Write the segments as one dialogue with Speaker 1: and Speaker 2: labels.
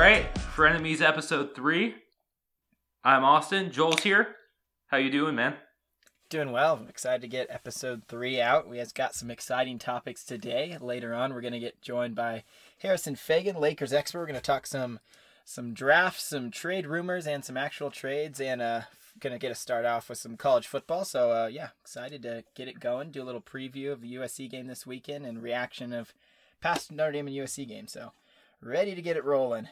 Speaker 1: right, Frenemies episode three. I'm Austin. Joel's here. How you doing, man?
Speaker 2: Doing well. I'm excited to get episode three out. We have got some exciting topics today. Later on, we're going to get joined by Harrison Fagan, Lakers expert. We're going to talk some some drafts, some trade rumors, and some actual trades, and uh, going to get us start off with some college football. So uh, yeah, excited to get it going. Do a little preview of the USC game this weekend and reaction of past Notre Dame and USC game. So ready to get it rolling.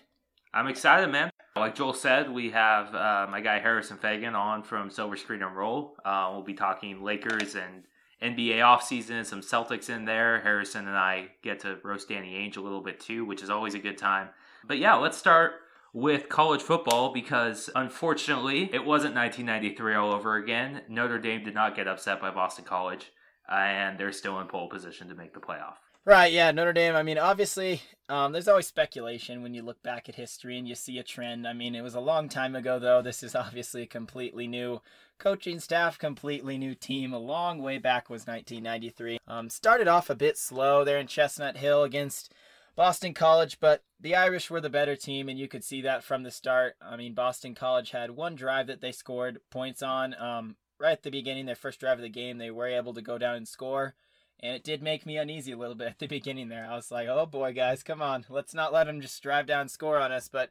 Speaker 1: I'm excited, man. Like Joel said, we have uh, my guy Harrison Fagan on from Silver Screen and Roll. Uh, we'll be talking Lakers and NBA offseason, some Celtics in there. Harrison and I get to roast Danny Ainge a little bit too, which is always a good time. But yeah, let's start with college football because unfortunately it wasn't 1993 all over again. Notre Dame did not get upset by Boston College, and they're still in pole position to make the playoff.
Speaker 2: Right, yeah, Notre Dame. I mean, obviously, um, there's always speculation when you look back at history and you see a trend. I mean, it was a long time ago, though. This is obviously a completely new coaching staff, completely new team. A long way back was 1993. Um, started off a bit slow there in Chestnut Hill against Boston College, but the Irish were the better team, and you could see that from the start. I mean, Boston College had one drive that they scored points on. Um, right at the beginning, their first drive of the game, they were able to go down and score and it did make me uneasy a little bit at the beginning there. I was like, oh boy, guys, come on. Let's not let them just drive down score on us. But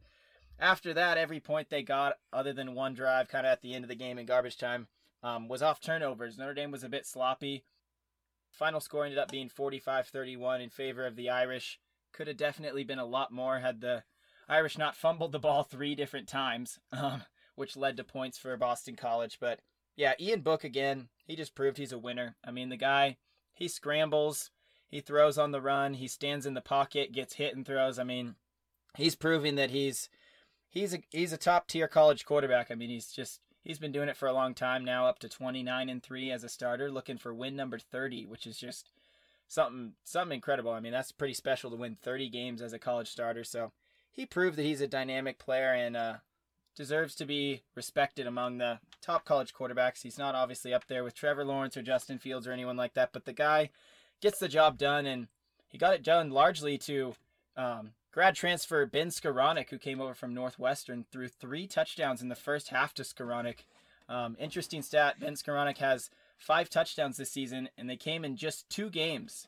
Speaker 2: after that, every point they got, other than one drive kind of at the end of the game in garbage time, um, was off turnovers. Notre Dame was a bit sloppy. Final score ended up being 45 31 in favor of the Irish. Could have definitely been a lot more had the Irish not fumbled the ball three different times, um, which led to points for Boston College. But yeah, Ian Book again, he just proved he's a winner. I mean, the guy he scrambles, he throws on the run, he stands in the pocket, gets hit and throws. I mean, he's proving that he's he's a he's a top tier college quarterback. I mean, he's just he's been doing it for a long time now, up to 29 and 3 as a starter, looking for win number 30, which is just something something incredible. I mean, that's pretty special to win 30 games as a college starter. So, he proved that he's a dynamic player and uh, deserves to be respected among the top college quarterbacks. He's not obviously up there with Trevor Lawrence or Justin Fields or anyone like that, but the guy gets the job done, and he got it done largely to um, grad transfer Ben Skowronek, who came over from Northwestern, threw three touchdowns in the first half to Skowronek. Um, interesting stat: Ben Skowronek has five touchdowns this season, and they came in just two games.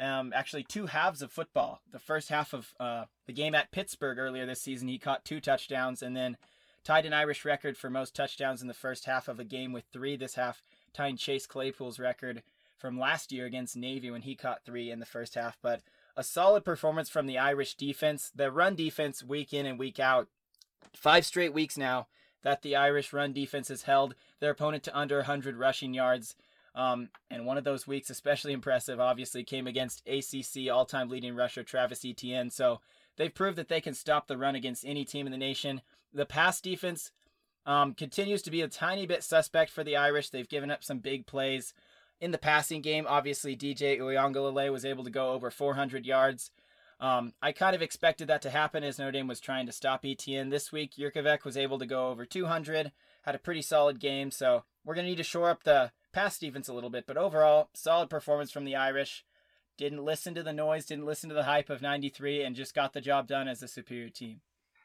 Speaker 2: Um, actually, two halves of football. The first half of uh, the game at Pittsburgh earlier this season, he caught two touchdowns, and then tied an Irish record for most touchdowns in the first half of a game with three this half, tying Chase Claypool's record from last year against Navy when he caught three in the first half. But a solid performance from the Irish defense. The run defense, week in and week out, five straight weeks now that the Irish run defense has held their opponent to under 100 rushing yards. Um, and one of those weeks, especially impressive, obviously came against ACC all-time leading rusher Travis Etienne. So they've proved that they can stop the run against any team in the nation. The pass defense um, continues to be a tiny bit suspect for the Irish. They've given up some big plays in the passing game. Obviously, DJ Uiagalelei was able to go over 400 yards. Um, I kind of expected that to happen as Notre Dame was trying to stop Etienne. This week, Jurkovec was able to go over 200, had a pretty solid game. So we're going to need to shore up the pass defense a little bit. But overall, solid performance from the Irish. Didn't listen to the noise, didn't listen to the hype of 93, and just got the job done as a superior team.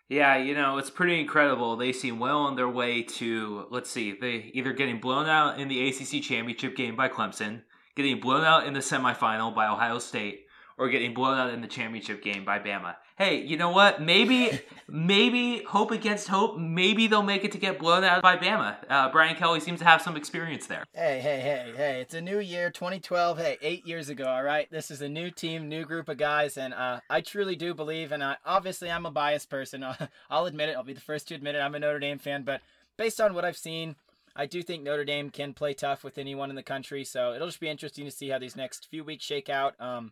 Speaker 1: Yeah, you know, it's pretty incredible. They seem well on their way to, let's see, they either getting blown out in the ACC championship game by Clemson, getting blown out in the semifinal by Ohio State, or getting blown out in the championship game by Bama. Hey, you know what? Maybe, maybe hope against hope. Maybe they'll make it to get blown out by Bama. Uh, Brian Kelly seems to have some experience there.
Speaker 2: Hey, hey, hey, hey! It's a new year, 2012. Hey, eight years ago. All right, this is a new team, new group of guys, and uh, I truly do believe. And I, obviously, I'm a biased person. I'll admit it. I'll be the first to admit it. I'm a Notre Dame fan, but based on what I've seen, I do think Notre Dame can play tough with anyone in the country. So it'll just be interesting to see how these next few weeks shake out. Um,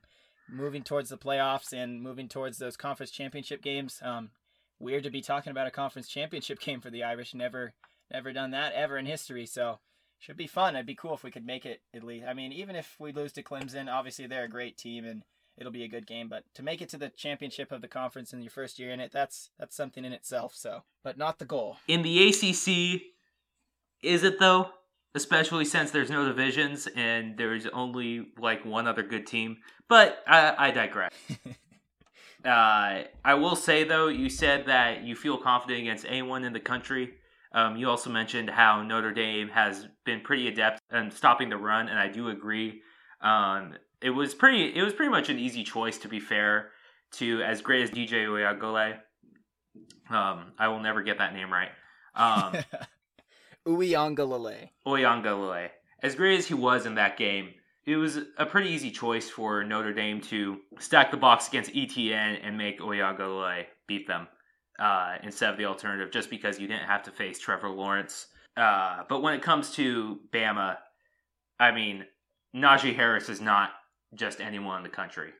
Speaker 2: moving towards the playoffs and moving towards those conference championship games. Um, weird to be talking about a conference championship game for the Irish. Never, never done that ever in history. So should be fun. It'd be cool if we could make it at least. I mean, even if we lose to Clemson, obviously they're a great team and it'll be a good game. But to make it to the championship of the conference in your first year in it, that's that's something in itself. So, but not the goal.
Speaker 1: In the ACC, is it though? Especially since there's no divisions and there's only like one other good team. But I, I digress. Uh, I will say though, you said that you feel confident against anyone in the country. Um, you also mentioned how Notre Dame has been pretty adept in stopping the run, and I do agree. Um, it was pretty. It was pretty much an easy choice, to be fair. To as great as DJ Uiagalelei, um, I will never get that name right.
Speaker 2: Uiagalelei.
Speaker 1: Uiagalelei. As great as he was in that game, it was a pretty easy choice for Notre Dame to stack the box against Etienne and make Uiagalelei beat them uh, instead of the alternative, just because you didn't have to face Trevor Lawrence. Uh, but when it comes to Bama, I mean, Najee Harris is not just anyone in the country.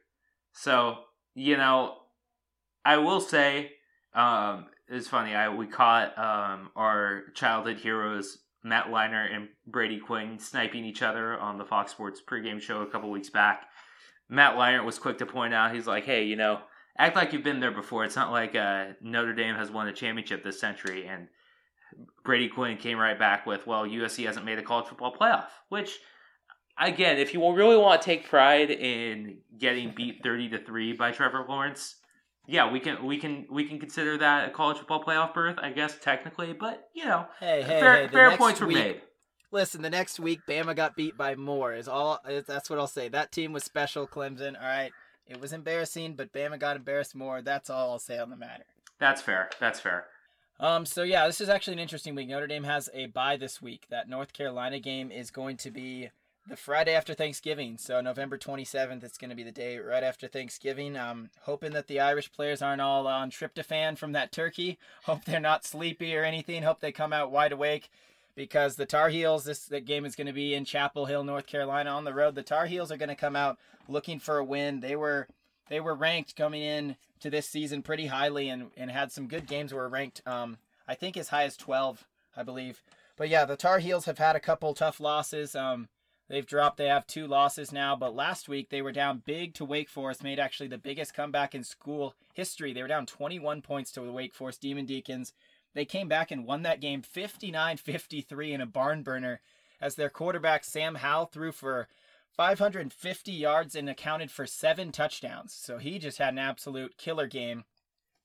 Speaker 1: So, you know, I will say, um, it's funny, I we caught um, our childhood heroes, Matt Leinart and Brady Quinn, sniping each other on the Fox Sports pregame show a couple weeks back. Matt Leinart was quick to point out, he's like, hey, you know, act like you've been there before. It's not like uh, Notre Dame has won a championship this century. And Brady Quinn came right back with, well, USC hasn't made a college football playoff, which again, if you really want to take pride in getting beat thirty to three by Trevor Lawrence, yeah, we can we can we can consider that a college football playoff berth, I guess technically. But you know,
Speaker 2: hey, hey,
Speaker 1: fair,
Speaker 2: hey,
Speaker 1: fair points were made.
Speaker 2: Listen, the next week Bama got beat by more. Is all that's what I'll say. That team was special, Clemson. All right, it was embarrassing, but Bama got embarrassed more. That's all I'll say on the matter.
Speaker 1: That's fair. That's fair.
Speaker 2: Um, so yeah, this is actually an interesting week. Notre Dame has a bye this week. That North Carolina game is going to be the Friday after Thanksgiving. So November 27th, it's going to be the day right after Thanksgiving. I'm hoping that the Irish players aren't all on tryptophan from that turkey. Hope they're not sleepy or anything. Hope they come out wide awake because the Tar Heels, this the game is going to be in Chapel Hill, North Carolina on the road. The Tar Heels are going to come out looking for a win. They were they were ranked coming in to this season pretty highly and, and had some good games were ranked um, I think as high as 12, I believe. But yeah, the Tar Heels have had a couple tough losses. Um, They've dropped. They have two losses now, but last week they were down big to Wake Forest, made actually the biggest comeback in school history. They were down 21 points to the Wake Forest Demon Deacons. They came back and won that game 59 53 in a barn burner as their quarterback Sam Howell threw for 550 yards and accounted for seven touchdowns. So he just had an absolute killer game.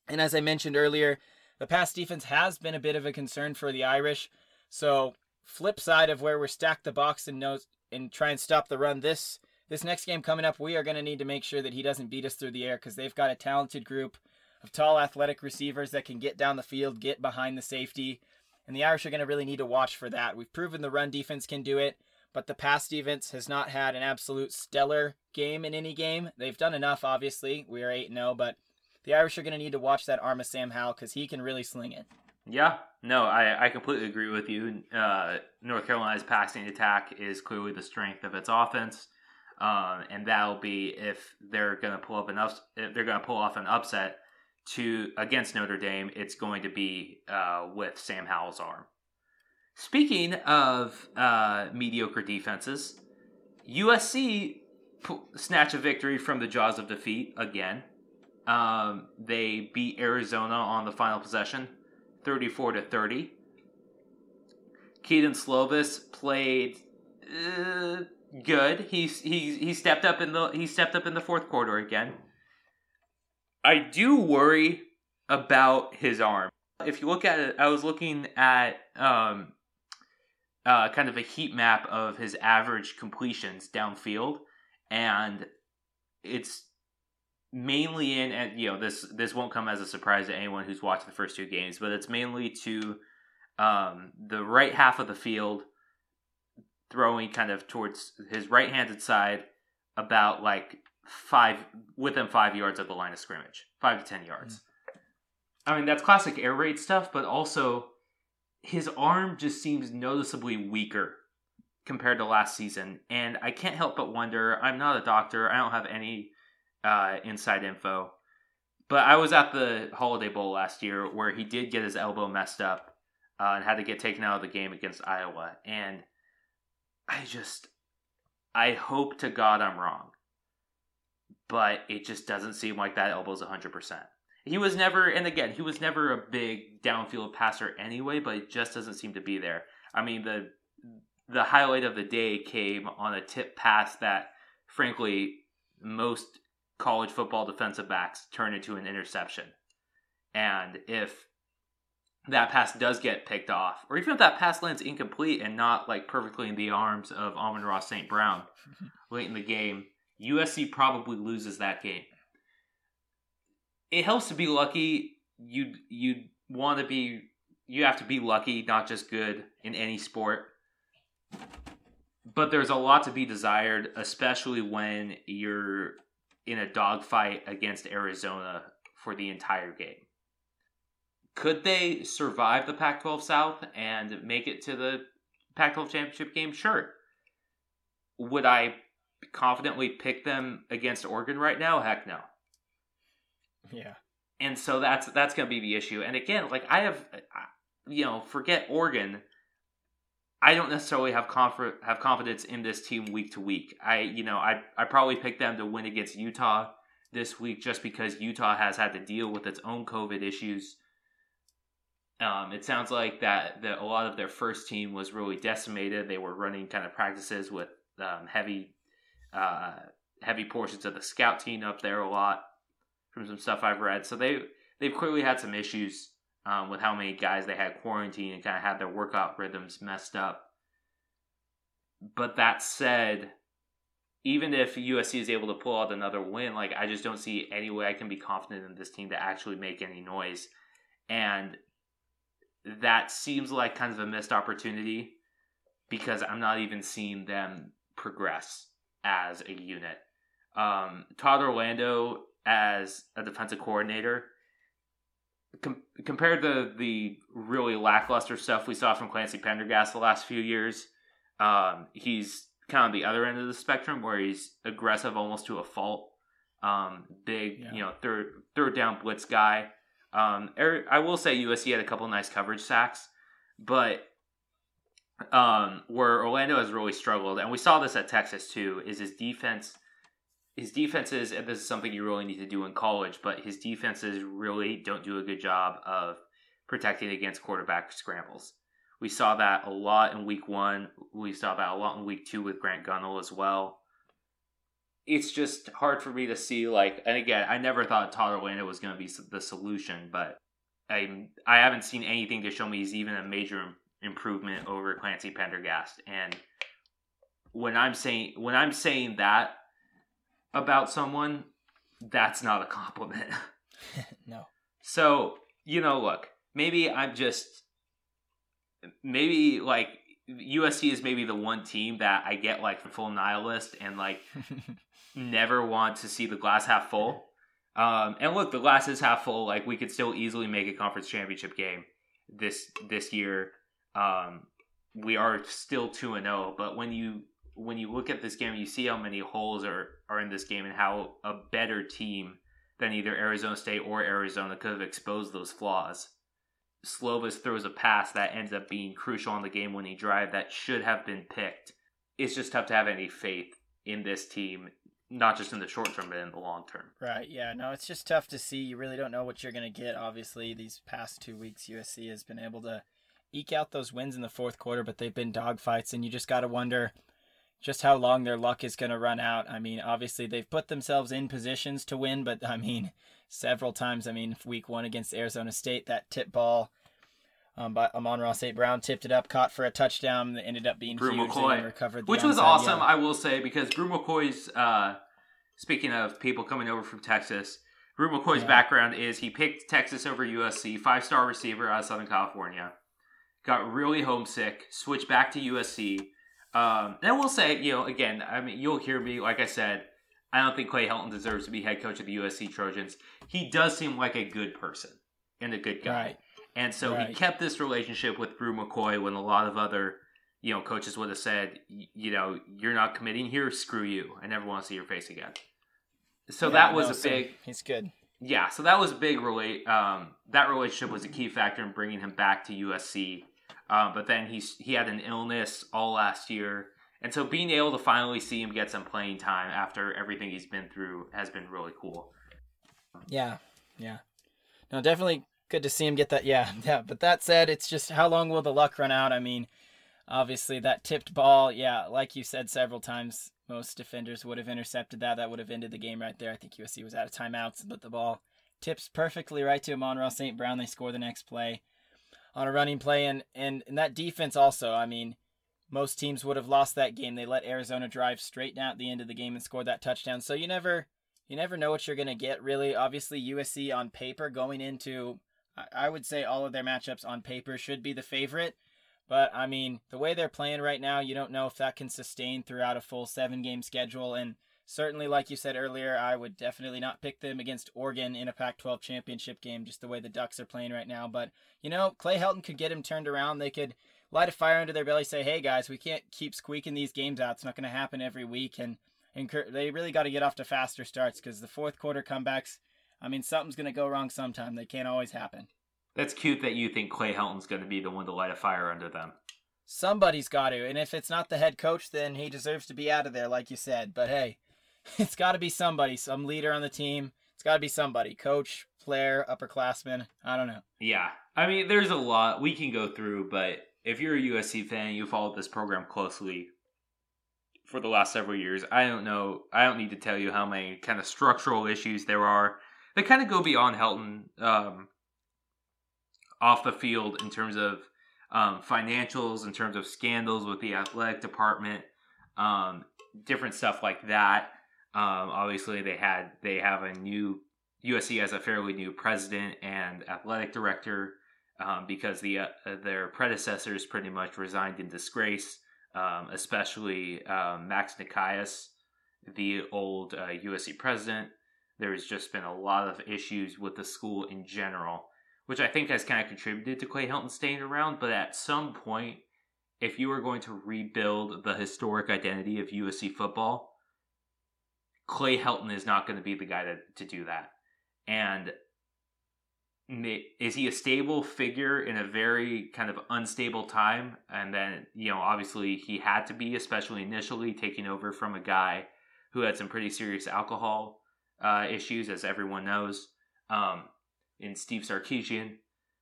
Speaker 2: And as I mentioned earlier, the pass defense has been a bit of a concern for the Irish. So, flip side of where we're stacked the box and knows and try and stop the run. This this next game coming up, we are going to need to make sure that he doesn't beat us through the air because they've got a talented group of tall, athletic receivers that can get down the field, get behind the safety, and the Irish are going to really need to watch for that. We've proven the run defense can do it, but the pass defense has not had an absolute stellar game in any game. They've done enough, obviously. We are 8 0, but the Irish are going to need to watch that arm of Sam Howell because he can really sling it.
Speaker 1: Yeah, no, I, I completely agree with you. Uh, North Carolina's passing attack is clearly the strength of its offense, um, and that'll be if they're going to pull up ups, if they're going to pull off an upset to against Notre Dame. It's going to be uh, with Sam Howell's arm. Speaking of uh, mediocre defenses, USC snatch a victory from the jaws of defeat again. Um, they beat Arizona on the final possession 34 to 30. Kedon Slovis played uh, good. He he he stepped up in the he stepped up in the fourth quarter again. I do worry about his arm. If you look at it, I was looking at um, uh, kind of a heat map of his average completions downfield, and it's mainly in and you know this this won't come as a surprise to anyone who's watched the first two games but it's mainly to um, the right half of the field throwing kind of towards his right-handed side about like five within five yards of the line of scrimmage five to ten yards mm-hmm. i mean that's classic air raid stuff but also his arm just seems noticeably weaker compared to last season and i can't help but wonder i'm not a doctor i don't have any uh, inside info. But I was at the Holiday Bowl last year where he did get his elbow messed up uh, and had to get taken out of the game against Iowa. And I just, I hope to God I'm wrong. But it just doesn't seem like that elbow's 100%. He was never, and again, he was never a big downfield passer anyway, but it just doesn't seem to be there. I mean, the the highlight of the day came on a tip pass that, frankly, most college football defensive backs turn into an interception. And if that pass does get picked off, or even if that pass lands incomplete and not like perfectly in the arms of Amon-Ra St. Brown late in the game, USC probably loses that game. It helps to be lucky. You you want to be you have to be lucky, not just good in any sport. But there's a lot to be desired, especially when you're in a dogfight against Arizona for the entire game. Could they survive the Pac 12 South and make it to the Pac 12 championship game? Sure. Would I confidently pick them against Oregon right now? Heck no.
Speaker 2: Yeah.
Speaker 1: And so that's that's going to be the issue. And again, like I have you know, forget Oregon. I don't necessarily have comfort have confidence in this team week to week. I you know I I probably picked them to win against Utah this week just because Utah has had to deal with its own COVID issues. Um, it sounds like that, that a lot of their first team was really decimated. They were running kind of practices with um, heavy uh, heavy portions of the scout team up there a lot from some stuff I've read. So they they've clearly had some issues um, with how many guys they had quarantined and kind of had their workout rhythms messed up. But that said, even if USC is able to pull out another win, like I just don't see any way I can be confident in this team to actually make any noise. And that seems like kind of a missed opportunity because I'm not even seeing them progress as a unit. Um, Todd Orlando as a defensive coordinator com- compared to the really lackluster stuff we saw from Clancy Pendergast the last few years, um, he's kind of the other end of the spectrum where he's aggressive almost to a fault. Um, big, yeah. you know, third third down blitz guy. Um, I will say USC had a couple nice coverage sacks, but um, where Orlando has really struggled, and we saw this at Texas too, is his defense his defenses, and this is something you really need to do in college, but his defenses really don't do a good job of protecting against quarterback scrambles. We saw that a lot in week one. We saw that a lot in week two with Grant Gunnell as well. It's just hard for me to see, like, and again, I never thought Todd Orlando was going to be the solution, but I I haven't seen anything to show me he's even a major improvement over Clancy Pendergast. And when I'm saying when I'm saying that, about someone, that's not a compliment.
Speaker 2: no.
Speaker 1: So, you know, look, maybe I'm just maybe like USC is maybe the one team that I get like full nihilist and like never want to see the glass half full. Um, and look, the glass is half full. Like we could still easily make a conference championship game this this year. Um, we are still two and zero, oh, but when you when you look at this game, you see how many holes are, are in this game and how a better team than either Arizona State or Arizona could have exposed those flaws. Slovis throws a pass that ends up being crucial on the game winning drive that should have been picked. It's just tough to have any faith in this team, not just in the short term, but in the long term.
Speaker 2: Right. Yeah. No, it's just tough to see. You really don't know what you're going to get. Obviously, these past two weeks, USC has been able to eke out those wins in the fourth quarter, but they've been dogfights, and you just got to wonder just how long their luck is going to run out. I mean, obviously they've put themselves in positions to win, but I mean, several times. I mean, week one against Arizona State, that tip ball um, by Amon-Ra St. Brown tipped it up, caught for a touchdown that ended up being
Speaker 1: Bru
Speaker 2: huge.
Speaker 1: McCoy, recovered which was awesome. I will say, because Bru McCoy's. Uh, speaking of people coming over from Texas, Bru McCoy's yeah. background is he picked Texas over USC, five star receiver out of Southern California, got really homesick, switched back to USC um, and I will say, you know, again, I mean, you'll hear me, like I said, I don't think Clay Helton deserves to be head coach of the USC Trojans. He does seem like a good person and a good guy. Right. And so right. he kept this relationship with Bru McCoy when a lot of other, you know, coaches would have said, you know, you're not committing here, screw you. I never want to see your face again. So yeah, that was no, a so big.
Speaker 2: He's good.
Speaker 1: Yeah, so that was a big relate. Um, that relationship was a key factor in bringing him back to USC. Uh, but then he's he had an illness all last year, and so being able to finally see him get some playing time after everything he's been through has been really cool.
Speaker 2: Yeah, yeah, no, definitely good to see him get that. Yeah, yeah. But that said, it's just how long will the luck run out? I mean, obviously that tipped ball. Yeah, like you said several times, most defenders would have intercepted that. That would have ended the game right there. I think USC was out of timeouts, but the ball tips perfectly right to Amon-Ra St. Brown. They score the next play on a running play, and, and and that defense also. I mean, most teams would have lost that game. They let Arizona drive straight down at the end of the game and score that touchdown. So you never you never know what you're gonna get really. Obviously, USC on paper going into I would say all of their matchups on paper should be the favorite. But I mean, the way they're playing right now, you don't know if that can sustain throughout a full seven game schedule. And certainly, like you said earlier, I would definitely not pick them against Oregon in a Pac 12 championship game, just the way the Ducks are playing right now. But, you know, Clay Helton could get him turned around. They could light a fire under their belly, say, hey, guys, we can't keep squeaking these games out. It's not going to happen every week. And, and they really got to get off to faster starts because the fourth quarter comebacks, I mean, something's going to go wrong sometime. They can't always happen.
Speaker 1: That's cute that you think Clay Helton's going to be the one to light a fire under them.
Speaker 2: Somebody's got to, and if it's not the head coach, then he deserves to be out of there, like you said. But hey, it's got to be somebody, some leader on the team. It's got to be somebody, coach, player, upperclassman. I don't know.
Speaker 1: Yeah, I mean, there's a lot we can go through, but if you're a USC fan, you followed this program closely for the last several years. I don't know. I don't need to tell you how many kind of structural issues there are that kind of go beyond Helton. Um, off the field in terms of um, financials, in terms of scandals with the athletic department, um, different stuff like that. Um, obviously, they had they have a new USC has a fairly new president and athletic director um, because the uh, their predecessors pretty much resigned in disgrace, um, especially um, Max Nikias, the old uh, USC president. There's just been a lot of issues with the school in general which I think has kind of contributed to Clay Helton staying around. But at some point, if you are going to rebuild the historic identity of USC football, Clay Helton is not going to be the guy to, to do that. And is he a stable figure in a very kind of unstable time? And then, you know, obviously he had to be, especially initially, taking over from a guy who had some pretty serious alcohol uh, issues, as everyone knows. Um, in Steve Sarkisian.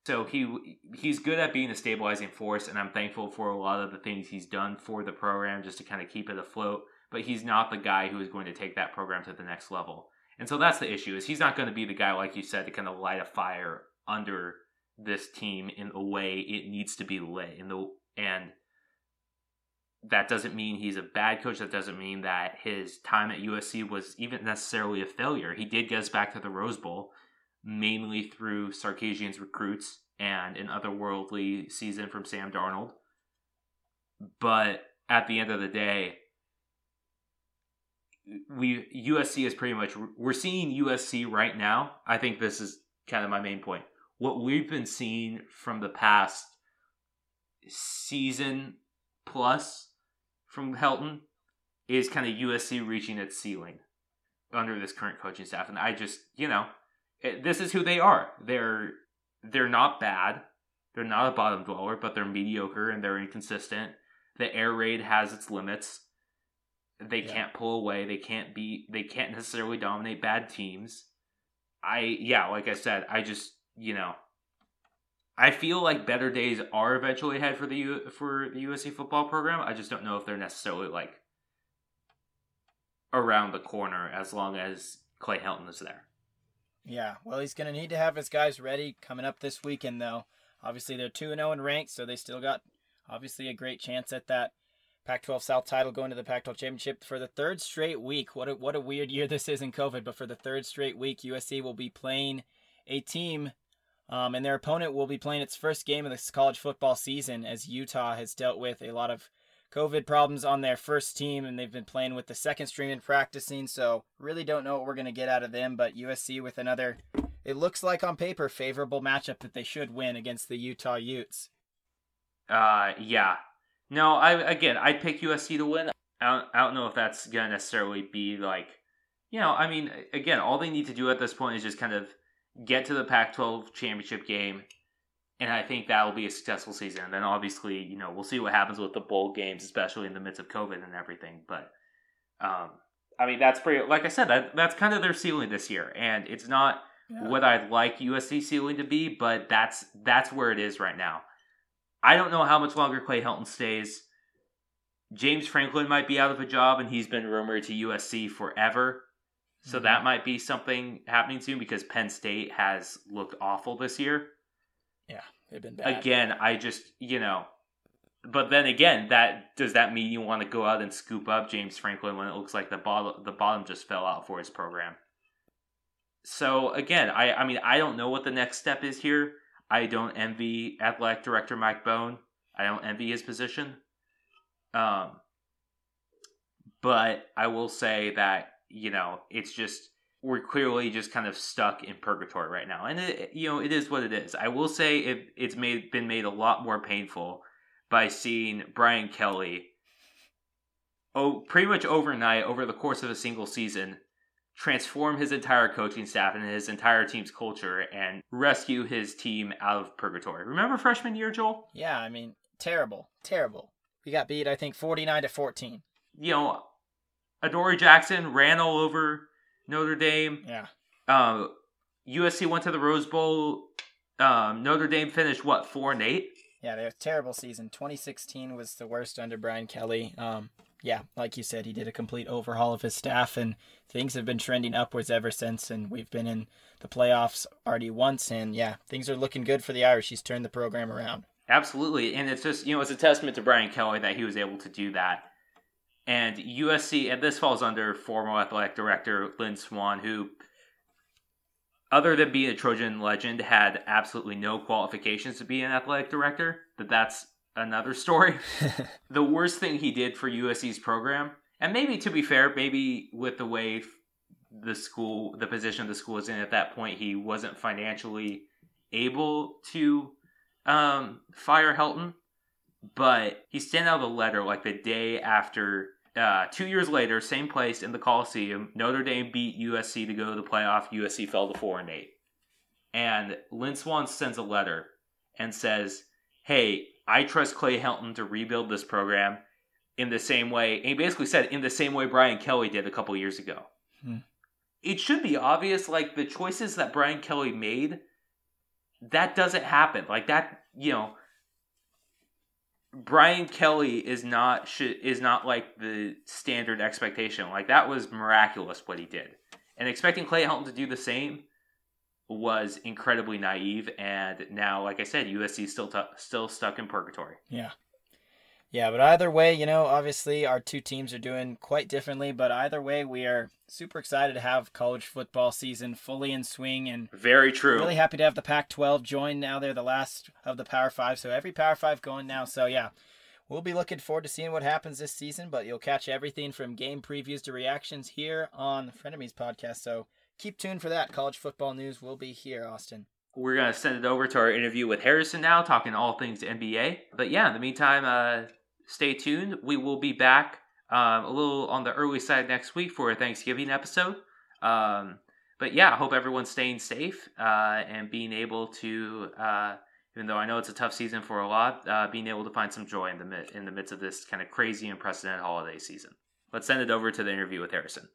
Speaker 1: So he he's good at being a stabilizing force, and I'm thankful for a lot of the things he's done for the program just to kind of keep it afloat. But he's not the guy who is going to take that program to the next level. And so that's the issue: is he's not going to be the guy, like you said, to kind of light a fire under this team in the way it needs to be lit. In the and that doesn't mean he's a bad coach. That doesn't mean that his time at USC was even necessarily a failure. He did get us back to the Rose Bowl mainly through Sarkisian's recruits and an otherworldly season from Sam Darnold. But at the end of the day, we USC is pretty much we're seeing USC right now. I think this is kind of my main point. What we've been seeing from the past season plus from Helton is kind of USC reaching its ceiling under this current coaching staff, and I just you know this is who they are. They're they're not bad. They're not a bottom dweller, but they're mediocre and they're inconsistent. The air raid has its limits. They yeah. can't pull away. They can't be. They can't necessarily dominate bad teams. I yeah, like I said, I just you know, I feel like better days are eventually ahead for the U, for the USC football program. I just don't know if they're necessarily like around the corner as long as Clay Helton is there.
Speaker 2: Yeah, well, he's going to need to have his guys ready coming up this weekend, though. Obviously, they're 2 0 in ranked, so they still got obviously a great chance at that Pac 12 South title going to the Pac 12 championship for the third straight week. What a, what a weird year this is in COVID, but for the third straight week, USC will be playing a team, um, and their opponent will be playing its first game of this college football season as Utah has dealt with a lot of COVID problems on their first team, and they've been playing with the second string and practicing. So really don't know what we're going to get out of them. But USC with another, it looks like on paper, favorable matchup that they should win against the Utah Utes.
Speaker 1: Uh, yeah. No, I again, I pick USC to win. I don't, I don't know if that's gonna necessarily be like, you know, I mean, again, all they need to do at this point is just kind of get to the Pac-12 championship game, and I think that will be a successful season. And then obviously, you know, we'll see what happens with the bowl games, especially in the midst of COVID and everything. But um, I mean, that's pretty. Like I said, that that's kind of their ceiling this year, and it's not yeah. what I'd like USC ceiling to be, but that's that's where it is right now. I don't know how much longer Clay Helton stays. James Franklin might be out of a job, and he's been rumored to USC forever. So
Speaker 2: Mhm.
Speaker 1: that might be something happening soon because Penn State has looked awful this year.
Speaker 2: Yeah, they've been bad.
Speaker 1: Again, I just you know, but then again, that does that mean you want to go out and scoop up James Franklin when it looks like the bottom the bottom just fell out for his program? So again, I I mean I don't know what the next step is here. I don't envy athletic director Mike Bohn. I don't envy his position. Um, but I will say that you know it's just we're clearly just kind of stuck in purgatory right now, and it you know it is what it is. I will say it it's made been made a lot more painful by seeing Brian Kelly. Oh, pretty much overnight over the course of a single season, transform his entire coaching staff and his entire team's culture and rescue his team out of purgatory. Remember freshman year, Joel?
Speaker 2: Yeah, I mean, terrible, terrible. We got beat, I think, forty-nine to fourteen.
Speaker 1: You know, Adoree Jackson ran all over Notre Dame.
Speaker 2: Yeah,
Speaker 1: Um, USC went to the Rose Bowl. Um, Notre Dame finished what four and eight.
Speaker 2: yeah, they had a terrible season. 2016 was the worst under Brian Kelly. Um, yeah, like you said, he did a complete overhaul of his staff, and things have been trending upwards ever since. And we've been in the playoffs already once, and yeah, things are looking good for the Irish. He's turned the program around.
Speaker 1: Absolutely, and it's just you know it's a testament to Brian Kelly that he was able to do that. And USC, and this falls under former athletic director Lynn Swann, who, other than being a Trojan legend, had absolutely no qualifications to be an athletic director. But that's another story. the worst thing he did for USC's program, and maybe to be fair, maybe with the way the school, the position the school was in at that point, he wasn't financially able to um, fire Helton. But he sent out a letter like the day after, uh, two years later, same place in the Coliseum. Notre Dame beat USC to go to the playoff. USC fell to four and eight, and Lynn Swann sends a letter and says, "Hey, I trust Clay Helton to rebuild this program in the same way." And he basically said, "In the same way Brian Kelly did a couple years ago."
Speaker 2: Hmm.
Speaker 1: It should be obvious, like the choices that Brian Kelly made. That doesn't happen. Like that, you know. Brian Kelly is not should, is not like the standard expectation. Like that was miraculous what he did, and expecting Clay Helton to do the same was incredibly naive. And now, like I said, USC is still t- still stuck in purgatory.
Speaker 2: Yeah. Yeah, but either way, you know, obviously our two teams are doing quite differently, but either way, we are super excited to have college football season fully in swing and
Speaker 1: Very true.
Speaker 2: really happy to have the Pac 12 join now. They're the last of the Power 5, so every Power 5 going now. So, yeah, we'll be looking forward to seeing what happens this season, but you'll catch everything from game previews to reactions here on the Frenemies podcast. So, keep tuned for that. College football news will be here, Austin.
Speaker 1: We're gonna send it over to our interview with Harrison now, talking all things NBA. But yeah, in the meantime, uh, stay tuned. We will be back um, a little on the early side next week for a Thanksgiving episode. Um, but yeah, I hope everyone's staying safe uh, and being able to, uh, even though I know it's a tough season for a lot, uh, being able to find some joy in the in the midst of this kind of crazy, unprecedented holiday season. Let's send it over to the interview with Harrison.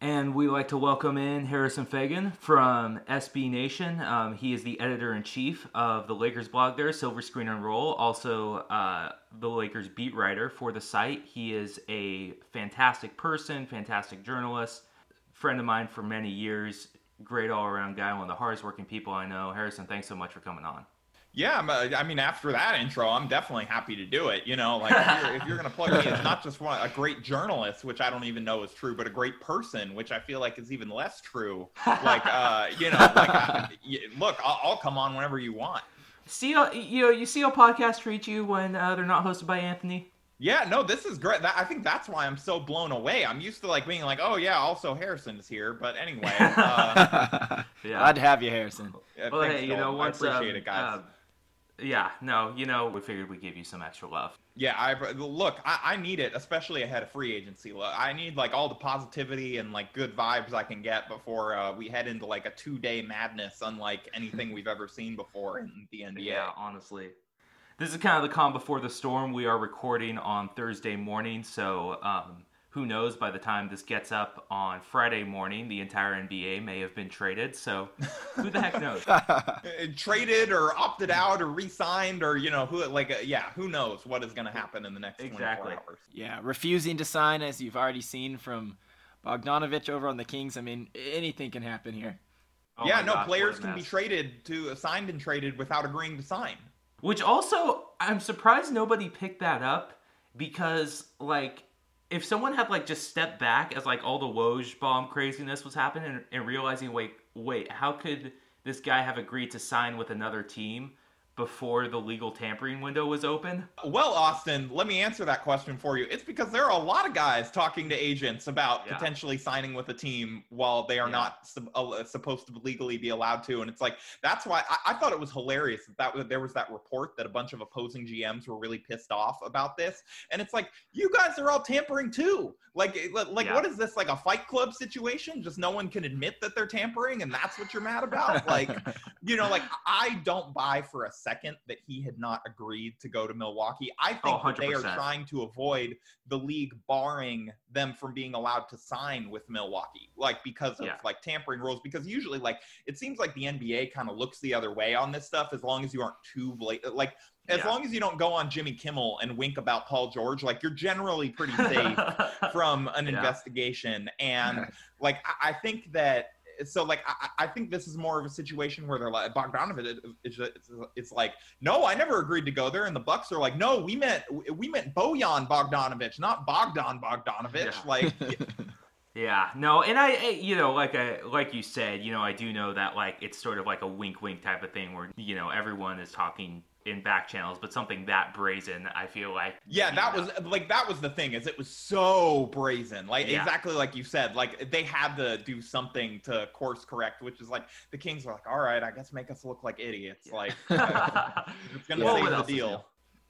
Speaker 1: And we like to welcome in Harrison Fagan from SB Nation. Um, he is the editor in chief of the Lakers blog there, Silver Screen and Roll, also uh, the Lakers beat writer for the site. He is a fantastic person, fantastic journalist, friend of mine for many years, great all around guy, one of the hardest working people I know. Harrison, thanks so much for coming on.
Speaker 3: Yeah, I'm, uh, I mean, after that intro, I'm definitely happy to do it. You know, like if you're, if you're going to plug me as not just one, a great journalist, which I don't even know is true, but a great person, which I feel like is even less true. Like, uh, you know, like, uh, y- look, I'll, I'll come on whenever you want.
Speaker 1: See you know you see how podcasts treat you when uh, they're not hosted by Anthony.
Speaker 3: Yeah, no, this is great. That, I think that's why I'm so blown away. I'm used to like being like, oh yeah, also Harrison's here, but anyway. Uh,
Speaker 1: Yeah.
Speaker 2: I'd have you, Harrison.
Speaker 3: yeah,
Speaker 1: Well, hey, you know,
Speaker 3: Dalton. I
Speaker 1: once
Speaker 3: appreciate
Speaker 1: um,
Speaker 3: it, guys.
Speaker 1: uh, yeah, no, you know, we figured we'd give you some extra love.
Speaker 3: Yeah, I look. I, I need it, especially ahead of free agency. Look, I need like all the positivity and like good vibes I can get before uh, we head into like a two-day madness, unlike anything we've ever seen before in the NBA.
Speaker 1: Yeah, honestly. This is kind of the calm before the storm. We are recording on Thursday morning, so um, who knows? By the time this gets up on Friday morning, the entire NBA may have been traded. So who the heck knows?
Speaker 3: Uh, traded or opted out or re-signed or you know who like uh, yeah who knows what is going to happen in the next
Speaker 1: Exactly.
Speaker 3: 24 hours.
Speaker 2: Yeah, refusing to sign, as you've already seen from Bogdanovich over on the Kings. I mean, anything can happen here.
Speaker 1: Oh
Speaker 3: yeah, no
Speaker 1: gosh,
Speaker 3: players can be traded to signed and traded without agreeing to sign.
Speaker 1: Which also, I'm surprised nobody picked that up because, like, if someone had like just stepped back as like all the Woj bomb craziness was happening and, and realizing, wait, wait, how could this guy have agreed to sign with another team before the legal tampering window was open?
Speaker 3: Well, Austin, let me answer that question for you. It's because there are a lot of guys talking to agents about
Speaker 1: Yeah.
Speaker 3: potentially signing with a team while they are
Speaker 1: Yeah.
Speaker 3: not sub- uh, supposed to legally be allowed to. And it's like, that's why I, I thought it was hilarious that, that was- there was that report that a bunch of opposing GMs were really pissed off about this. And it's like, you guys are all tampering too. Like, like
Speaker 1: Yeah.
Speaker 3: what is this, like a fight club situation? Just no one can admit that they're tampering and that's what you're mad about? Like, you know, like I don't buy for a second that he had not agreed to go to Milwaukee. I think
Speaker 1: Oh,
Speaker 3: that they are trying to avoid the league barring them from being allowed to sign with Milwaukee, like because of
Speaker 1: Yeah.
Speaker 3: like tampering rules. Because usually, like it seems like the NBA kind of looks the other way on this stuff, as long as you aren't too blatant. Like as
Speaker 1: Yeah.
Speaker 3: long as you don't go on Jimmy Kimmel and wink about Paul George, like you're generally pretty safe from an
Speaker 1: Yeah.
Speaker 3: investigation and like I, I think that so like I, I think this is more of a situation where they're like Bogdanovich is it's, it's like no I never agreed to go there. And the Bucks are like no we meant we meant Bojan Bogdanovich not Bogdan Bogdanovich.
Speaker 1: Yeah.
Speaker 3: like
Speaker 1: Yeah, no, and I, I- you know, like I, like you said, you know, I do know that like it's sort of like a wink, wink type of thing where you know everyone is talking in back channels, but something that brazen, I feel like.
Speaker 3: yeah that
Speaker 1: you
Speaker 3: was
Speaker 1: know,
Speaker 3: like that was the thing is it was so brazen like
Speaker 1: Yeah.
Speaker 3: exactly like you said like they had to do something to course correct which is like the Kings were like all right I guess make us look like idiots like it's gonna
Speaker 1: Well,
Speaker 3: save the
Speaker 1: else is
Speaker 3: deal.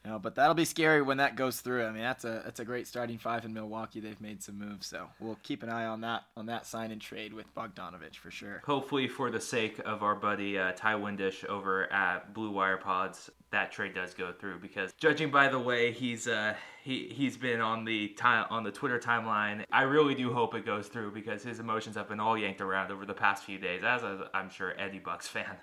Speaker 2: No, but that'll be scary when that goes through. I mean, that's a that's a great starting five in Milwaukee. They've made some moves, so we'll keep an eye on that on that sign and trade with Bogdanovich for sure.
Speaker 1: Hopefully, for the sake of our buddy uh, Ty Windish over at Blue Wire Pods, that trade does go through. Because judging by the way he's uh, he he's been on the time on the Twitter timeline, I really do hope it goes through because his emotions have been all yanked around over the past few days. As I'm sure Eddie Bucks fan.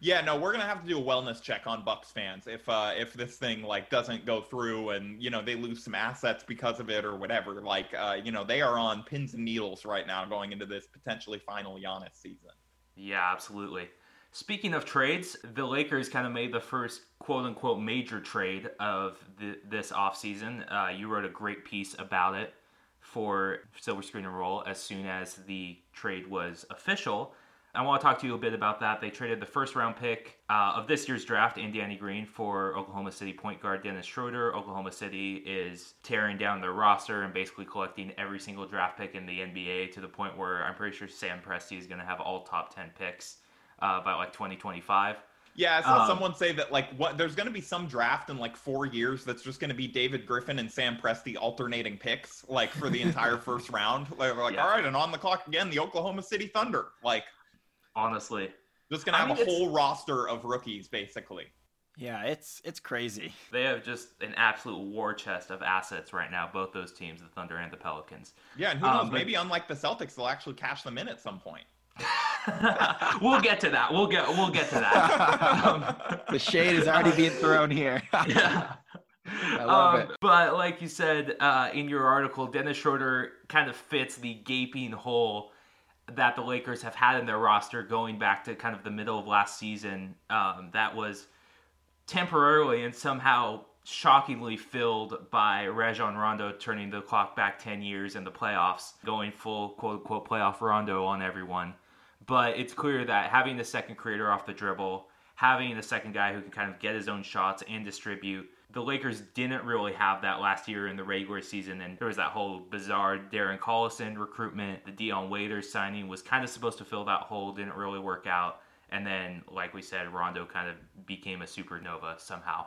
Speaker 3: Yeah, no, we're gonna have to do a wellness check on Bucks fans if uh, if this thing like doesn't go through and you know they lose some assets because of it or whatever. Like uh, you know they are on pins and needles right now going into this potentially final Giannis season.
Speaker 1: Yeah, absolutely. Speaking of trades, the Lakers kind of made the first quote unquote major trade of the, this offseason. Uh, you wrote a great piece about it for Silver Screen and Roll as soon as the trade was official. I want to talk to you a bit about that. They traded the first round pick uh, of this year's draft and Danny Green for Oklahoma City point guard Dennis Schroeder. Oklahoma City is tearing down their roster and basically collecting every single draft pick in the NBA to the point where I'm pretty sure Sam Presti is going to have all top 10 picks uh, by like 2025.
Speaker 3: Yeah, I saw
Speaker 1: Um,
Speaker 3: someone say that like what there's gonna be some draft in like four years that's just gonna be David Griffin and Sam Presti alternating picks like for the entire first round. Like, we're like
Speaker 1: Yeah.
Speaker 3: all right, and on the clock again, the Oklahoma City Thunder. Like
Speaker 1: Honestly,
Speaker 3: just gonna
Speaker 1: I
Speaker 3: have
Speaker 1: mean,
Speaker 3: a
Speaker 1: it's-
Speaker 3: whole roster of rookies basically.
Speaker 2: Yeah, it's it's crazy.
Speaker 1: they have just an absolute war chest of assets right now, both those teams, the Thunder and the Pelicans.
Speaker 3: Yeah, and who
Speaker 1: Um,
Speaker 3: knows?
Speaker 1: but-
Speaker 3: Maybe unlike the Celtics, they'll actually cash them in at some point.
Speaker 1: we'll get to that. We'll get we'll get to that. Um,
Speaker 2: The shade is already being thrown here.
Speaker 1: yeah.
Speaker 2: I love
Speaker 1: Um,
Speaker 2: it.
Speaker 1: But like you said uh, in your article, Dennis Schroeder kind of fits the gaping hole that the Lakers have had in their roster going back to kind of the middle of last season. Um, that was temporarily and somehow shockingly filled by Rajon Rondo turning the clock back 10 years in the playoffs, going full quote unquote playoff Rondo on everyone. But it's clear that having the second creator off the dribble, having the second guy who can kind of get his own shots and distribute, the Lakers didn't really have that last year in the regular season, and there was that whole bizarre Darren Collison recruitment. The Dion Waiters signing was kind of supposed to fill that hole, didn't really work out. And then, like we said, Rondo kind of became a supernova somehow.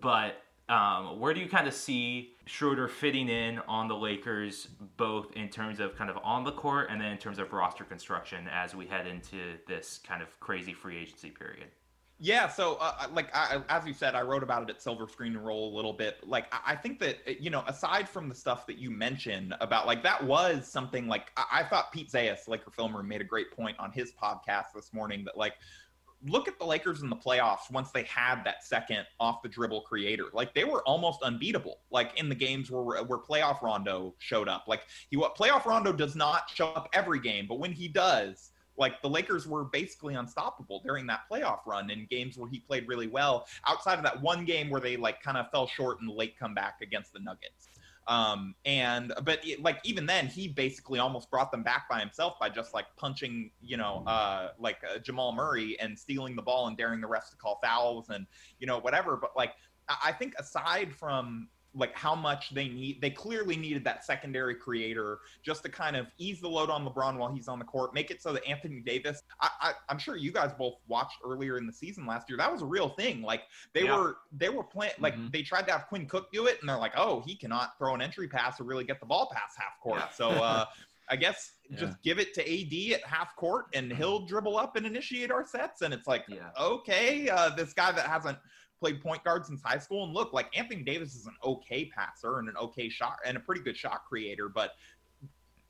Speaker 1: But um, where do you kind of see Schroeder fitting in on the Lakers, both in terms of kind of on the court and then in terms of roster construction as we head into this kind of crazy free agency period?
Speaker 3: Yeah, so uh, like I, as you said, I wrote about it at Silver Screen and Roll a little bit. Like I, I think that uh, you know, aside from the stuff that you mentioned about like that was something like I, I thought Pete Zayas, Laker filmer, made a great point on his podcast this morning that like look at the Lakers in the playoffs once they had that second off the dribble creator. Like they were almost unbeatable. Like in the games where where playoff Rondo showed up. Like he what playoff Rondo does not show up every game, but when he does, like the Lakers were basically unstoppable during that playoff run in games where he played really well. Outside of that one game where they like kind of fell short in the late comeback against the Nuggets. Um, and but it, like even then, he basically almost brought them back by himself by just like punching, you know, uh, like uh, Jamal Murray and stealing the ball and daring the refs to call fouls and you know whatever. But like I think aside from like how much they need they clearly needed that secondary creator just to kind of ease the load on LeBron while he's on the court, make it so that Anthony Davis. I, I, am sure you guys both watched earlier in the season last year. That was a real thing. Like they yeah. were they were playing like mm-hmm. they tried to have Quinn Cook do it, and they're like, oh, he cannot throw an entry pass or really get the ball past half court. Yeah. So. uh I guess yeah. just give it to AD at half court and he'll dribble up and initiate our sets. And it's like, yeah. okay, uh, this guy that hasn't played point guard since high school. And look, like Anthony Davis is an okay passer and an okay shot and a pretty good shot creator, but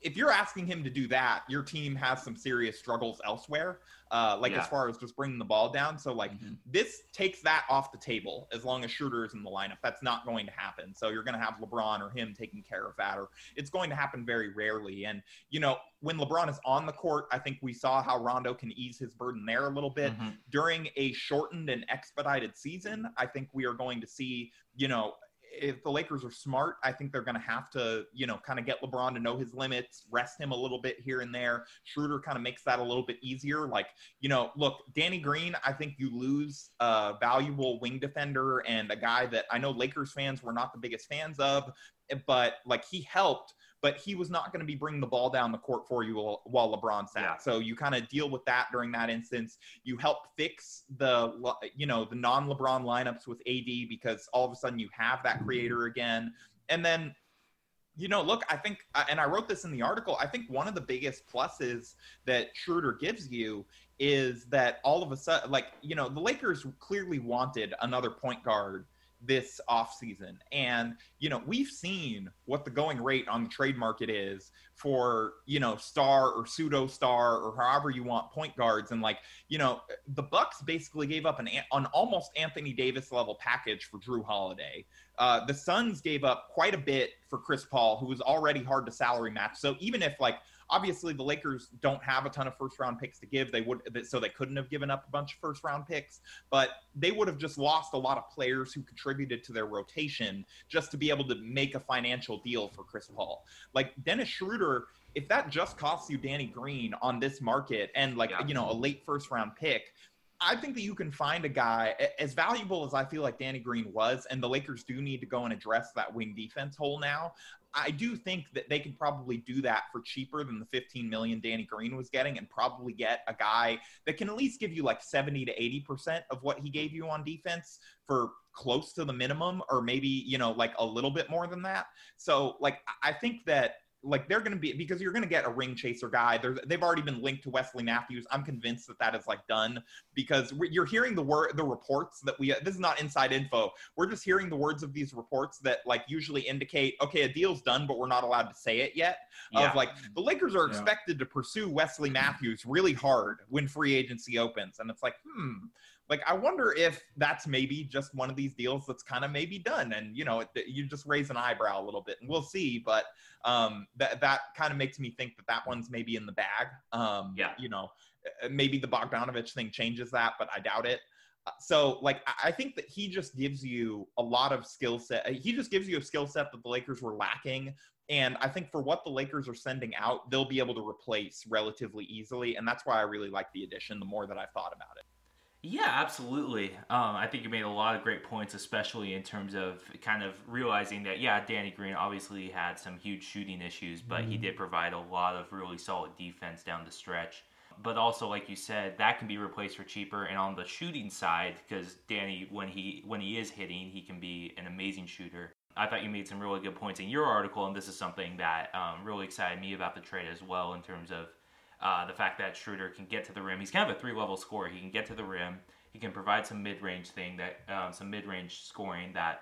Speaker 3: if you're asking him to do that, your team has some serious struggles elsewhere, uh, like yeah. as far as just bringing the ball down. So like mm-hmm. this takes that off the table as long as Schroeder is in the lineup. That's not going to happen. So you're going to have LeBron or him taking care of that, or it's going to happen very rarely. And you know when LeBron is on the court, I think we saw how Rondo can ease his burden there a little bit mm-hmm. during a shortened and expedited season. I think we are going to see you know if the Lakers are smart, I think they're going to have to, you know, kind of get LeBron to know his limits, rest him a little bit here and there. Schroeder kind of makes that a little bit easier. Like, you know, look, Danny Green, I think you lose a valuable wing defender and a guy that I know Lakers fans were not the biggest fans of, but like he helped but he was not going to be bringing the ball down the court for you while, LeBron sat. Yeah. So you kind of deal with that during that instance. You help fix the you know the non-LeBron lineups with AD because all of a sudden you have that creator again, and then. You know, look, I think, uh, and I wrote this in the article. I think one of the biggest pluses that Schroeder gives you is that all of a sudden, like, you know, the Lakers clearly wanted another point guard this offseason. And, you know, we've seen what the going rate on the trade market is for, you know, star or pseudo star or however you want point guards. And like, you know, the Bucks basically gave up an, an almost Anthony Davis level package for Jrue Holiday. Uh, the Suns gave up quite a bit for Chris Paul, who was already hard to salary match. So even if like Obviously, the Lakers don't have a ton of first round picks to give. They would, so they couldn't have given up a bunch of first round picks, but they would have just lost a lot of players who contributed to their rotation just to be able to make a financial deal for Chris Paul. Like Dennis Schroeder, if that just costs you Danny Green on this market and like, yeah. you know, a late first round pick, I think that you can find a guy as valuable as I feel like Danny Green was, and the Lakers do need to go and address that wing defense hole now. I do think that they could probably do that for cheaper than the 15 million Danny Green was getting, and probably get a guy that can at least give you like 70 to 80 percent of what he gave you on defense for close to the minimum, or maybe you know like a little bit more than that. So like I think that like they're going to be because you're going to get a ring chaser guy. They're, they've already been linked to Wesley Matthews. I'm convinced that that is like done because you're hearing the word the reports that we. This is not inside info. We're just hearing the words of these reports that like usually indicate okay, a deal's done, but we're not allowed to say it yet. Yeah. Of like the Lakers are expected yeah. to pursue Wesley Matthews really hard when free agency opens, and it's like hmm like I wonder if that's maybe just one of these deals that's kind of maybe done, and you know, it, you just raise an eyebrow a little bit, and we'll see. But um, that that kind of makes me think that that one's maybe in the bag. Um, yeah, you know, uh, maybe the Bogdanovich thing changes that, but I doubt it. Uh, so, like, I think that he just gives you a lot of skill set. Uh, he just gives you a skill set that the Lakers were lacking. And I think for what the Lakers are sending out, they'll be able to replace relatively easily. And that's why I really like the addition the more that I've thought about it.
Speaker 1: Yeah, absolutely. Um, I think you made a lot of great points, especially in terms of kind of realizing that, yeah, Danny Green obviously had some huge shooting issues, but mm-hmm. he did provide a lot of really solid defense down the stretch. But also, like you said, that can be replaced for cheaper. And on the shooting side, because Danny, when he when he is hitting, he can be an amazing shooter. I thought you made some really good points in your article, and this is something that um, really excited me about the trade as well in terms of uh, the fact that Schroeder can get to the rim. He's kind of a three level scorer. He can get to the rim. He can provide some mid-range thing that um, some mid-range scoring that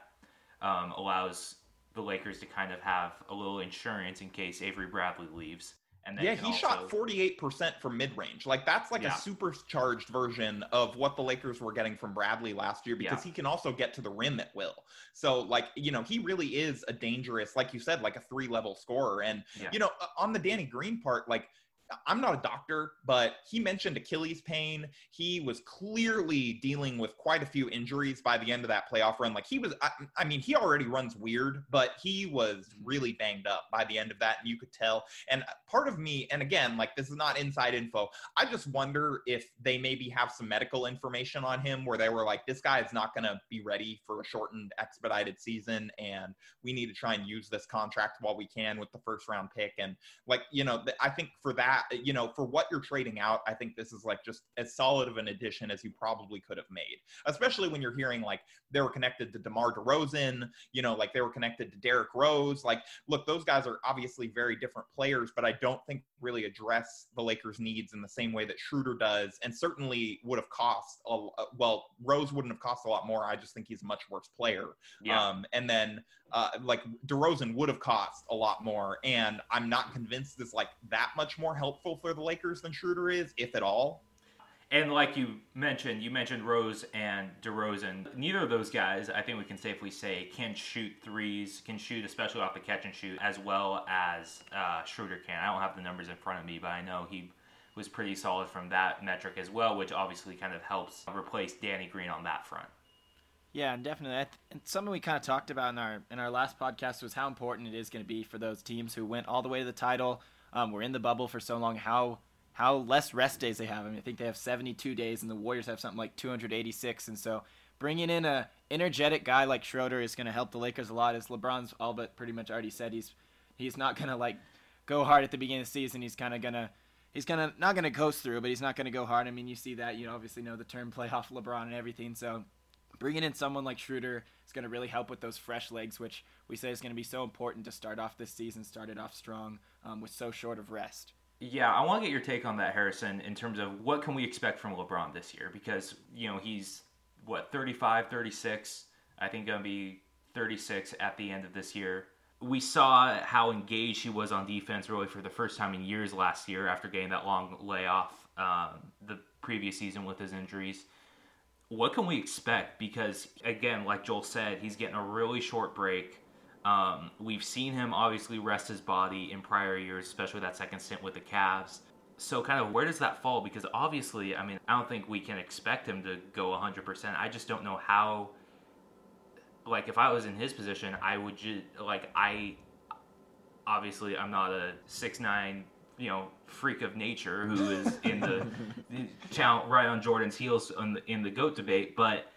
Speaker 1: um, allows the Lakers to kind of have a little insurance in case Avery Bradley leaves.
Speaker 3: And yeah, he also... shot 48% from mid range. Like, that's like yeah. a supercharged version of what the Lakers were getting from Bradley last year because yeah. he can also get to the rim at will. So, like, you know, he really is a dangerous, like you said, like a three level scorer. And, yeah. you know, on the Danny Green part, like, I'm not a doctor, but he mentioned Achilles pain. He was clearly dealing with quite a few injuries by the end of that playoff run. Like he was, I, I, mean, he already runs weird, but he was really banged up by the end of that, and you could tell. And part of me, and again, like this is not inside info. I just wonder if they maybe have some medical information on him where they were like, this guy is not going to be ready for a shortened, expedited season, and we need to try and use this contract while we can with the first round pick. And like, you know, I think for that you know, for what you're trading out, I think this is like just as solid of an addition as you probably could have made, especially when you're hearing like they were connected to DeMar DeRozan, you know, like they were connected to Derrick Rose. Like, look, those guys are obviously very different players, but I don't think really address the Lakers' needs in the same way that Schroeder does, and certainly would have cost a well, Rose wouldn't have cost a lot more. I just think he's a much worse player. Yeah. Um, and then uh, like DeRozan would have cost a lot more, and I'm not convinced is like that much more helpful for the Lakers than Schroeder is, if at all.
Speaker 1: And like you mentioned, you mentioned Rose and DeRozan. Neither of those guys, I think we can safely say, can shoot threes, can shoot especially off the catch and shoot, as well as uh, Schroeder can. I don't have the numbers in front of me, but I know he was pretty solid from that metric as well, which obviously kind of helps replace Danny Green on that front.
Speaker 2: Yeah, and definitely. And something we kind of talked about in our in our last podcast was how important it is going to be for those teams who went all the way to the title. Um, were in the bubble for so long. How how less rest days they have. I mean, I think they have 72 days, and the Warriors have something like 286. And so bringing in a energetic guy like Schroeder is going to help the Lakers a lot. As LeBron's all but pretty much already said, he's he's not going to like go hard at the beginning of the season. He's kind of gonna he's gonna not gonna coast through, but he's not gonna go hard. I mean, you see that. You obviously know the term playoff LeBron and everything. So bringing in someone like Schroeder is going to really help with those fresh legs, which we say is going to be so important to start off this season, start it off strong um, with so short of rest.
Speaker 1: Yeah, I want to get your take on that, Harrison, in terms of what can we expect from LeBron this year? Because, you know, he's, what, 35, 36? I think going to be 36 at the end of this year. We saw how engaged he was on defense really for the first time in years last year after getting that long layoff um, the previous season with his injuries what can we expect? Because again, like Joel said, he's getting a really short break. Um, we've seen him obviously rest his body in prior years, especially that second stint with the Cavs. So, kind of, where does that fall? Because obviously, I mean, I don't think we can expect him to go 100%. I just don't know how. Like, if I was in his position, I would just like I. Obviously, I'm not a six nine you know freak of nature who is in the, channel right on Jordan's heels in the, in the goat debate, but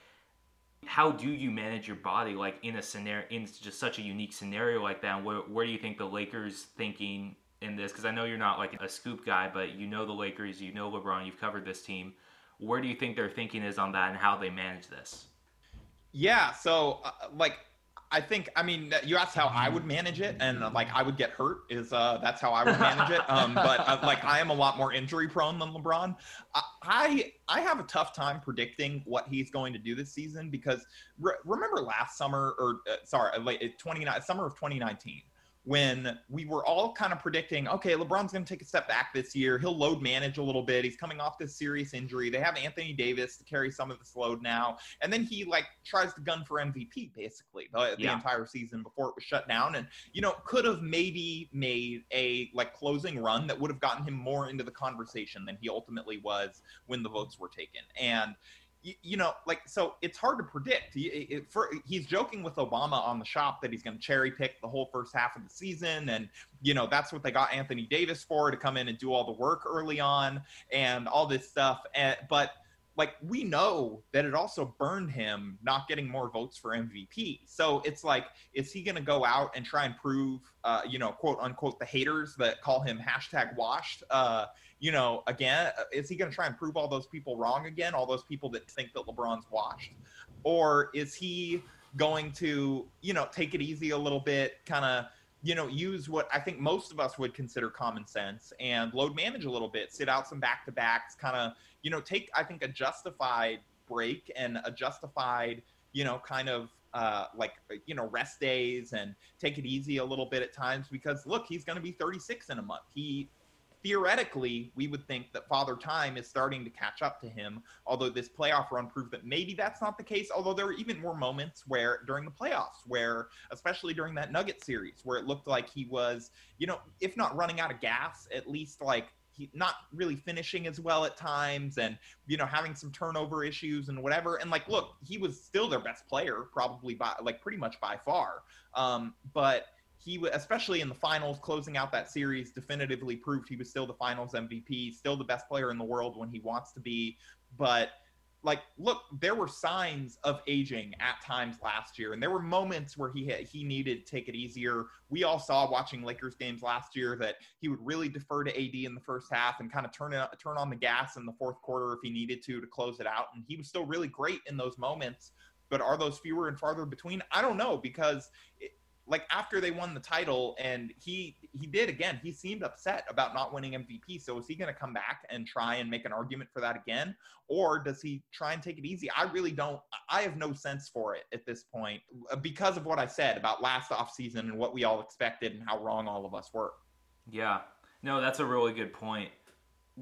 Speaker 1: how do you manage your body like in a scenario in just such a unique scenario like that? where, where do you think the Lakers thinking in this? Because I know you're not like a scoop guy, but you know the Lakers, you know LeBron, you've covered this team. Where do you think their thinking is on that and how they manage this?
Speaker 3: Yeah, so uh, like I think I mean you asked how I would manage it, and uh, like I would get hurt is uh, that's how I would manage it. Um, but uh, like I am a lot more injury prone than LeBron. I I have a tough time predicting what he's going to do this season because re- remember last summer or uh, sorry late 29 summer of 2019 when we were all kind of predicting, okay, LeBron's going to take a step back this year. He'll load manage a little bit. He's coming off this serious injury. They have Anthony Davis to carry some of this load now. And then he like tries to gun for MVP basically the, the entire season before it was shut down. And, you know, could have maybe made a like closing run that would have gotten him more into the conversation than he ultimately was when the votes were taken. And, you, you, know, like so, it's hard to predict. He, it, for, he's joking with Obama on the shop that he's going to cherry pick the whole first half of the season, and you know that's what they got Anthony Davis for to come in and do all the work early on and all this stuff. And, but like we know that it also burned him not getting more votes for MVP. So it's like, is he going to go out and try and prove, uh, you know, quote unquote, the haters that call him hashtag washed? Uh, you know, again, uh, is he going to try and prove all those people wrong again? All those people that think that LeBron's washed, or is he going to, you know, take it easy a little bit, kind of, you know, use what I think most of us would consider common sense and load manage a little bit, sit out some back to backs, kind of, you know, take I think a justified break and a justified, you know, kind of uh, like you know rest days and take it easy a little bit at times because look, he's going to be 36 in a month. He theoretically, we would think that Father Time is starting to catch up to him. Although this playoff run proved that maybe that's not the case. Although there were even more moments where during the playoffs, where especially during that Nugget series, where it looked like he was, you know, if not running out of gas, at least like he not really finishing as well at times and you know having some turnover issues and whatever and like look he was still their best player probably by like pretty much by far um but he especially in the finals closing out that series definitively proved he was still the finals mvp still the best player in the world when he wants to be. But like look there were signs of aging at times last year and there were moments where he had, he needed to take it easier. We all saw watching lakers games last year that he would really defer to ad in the first half and kind of turn it, turn on the gas in the fourth quarter if he needed to to close it out and he was still really great in those moments. But are those fewer and farther between? I don't know because it, like after they won the title and he he did again he seemed upset about not winning mvp so is he going to come back and try and make an argument for that again? Or does he try and take it easy? I really don't i have no sense for it at this point uh, because of what i said about last offseason and what we all expected and how wrong all of us were.
Speaker 1: Yeah. No that's a really good point.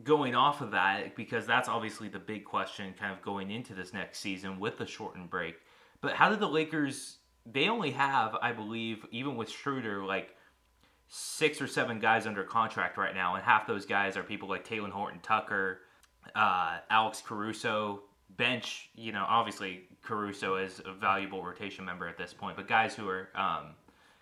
Speaker 1: Going off of that because that's obviously the big question kind of going into this next season with the shortened break but how did the lakers they only have, I believe, even with Schroeder, like six or seven guys under contract right now, and half those guys are people like Talen Horton Tucker, uh, Alex Caruso, bench. You know, obviously Caruso is a valuable rotation member at this point, but guys who are um,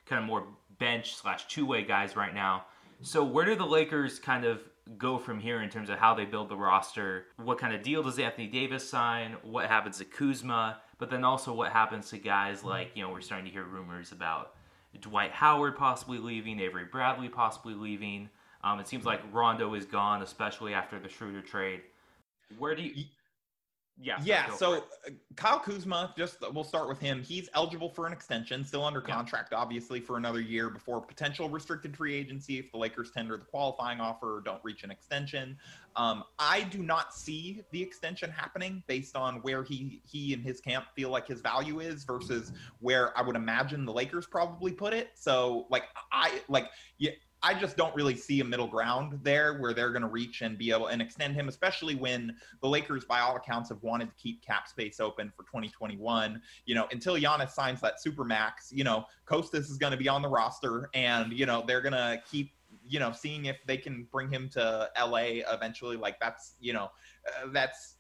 Speaker 1: kind of more bench slash two way guys right now. So where do the Lakers kind of go from here in terms of how they build the roster? What kind of deal does Anthony Davis sign? What happens to Kuzma? But then also what happens to guys like, you know, we're starting to hear rumors about Dwight Howard possibly leaving, Avery Bradley possibly leaving. Um, it seems like Rondo is gone, especially after the Schroeder trade. Where do you
Speaker 3: yeah. Yeah. So uh, Kyle Kuzma, just we'll start with him. He's eligible for an extension, still under contract, yeah. obviously, for another year before potential restricted free agency if the Lakers tender the qualifying offer or don't reach an extension. Um, I do not see the extension happening based on where he he and his camp feel like his value is versus where I would imagine the Lakers probably put it. So like I like yeah, I just don't really see a middle ground there where they're going to reach and be able and extend him, especially when the Lakers, by all accounts, have wanted to keep cap space open for 2021. You know, until Giannis signs that super max, you know, Kostas is going to be on the roster, and you know they're going to keep you know seeing if they can bring him to LA eventually. Like that's you know uh, that's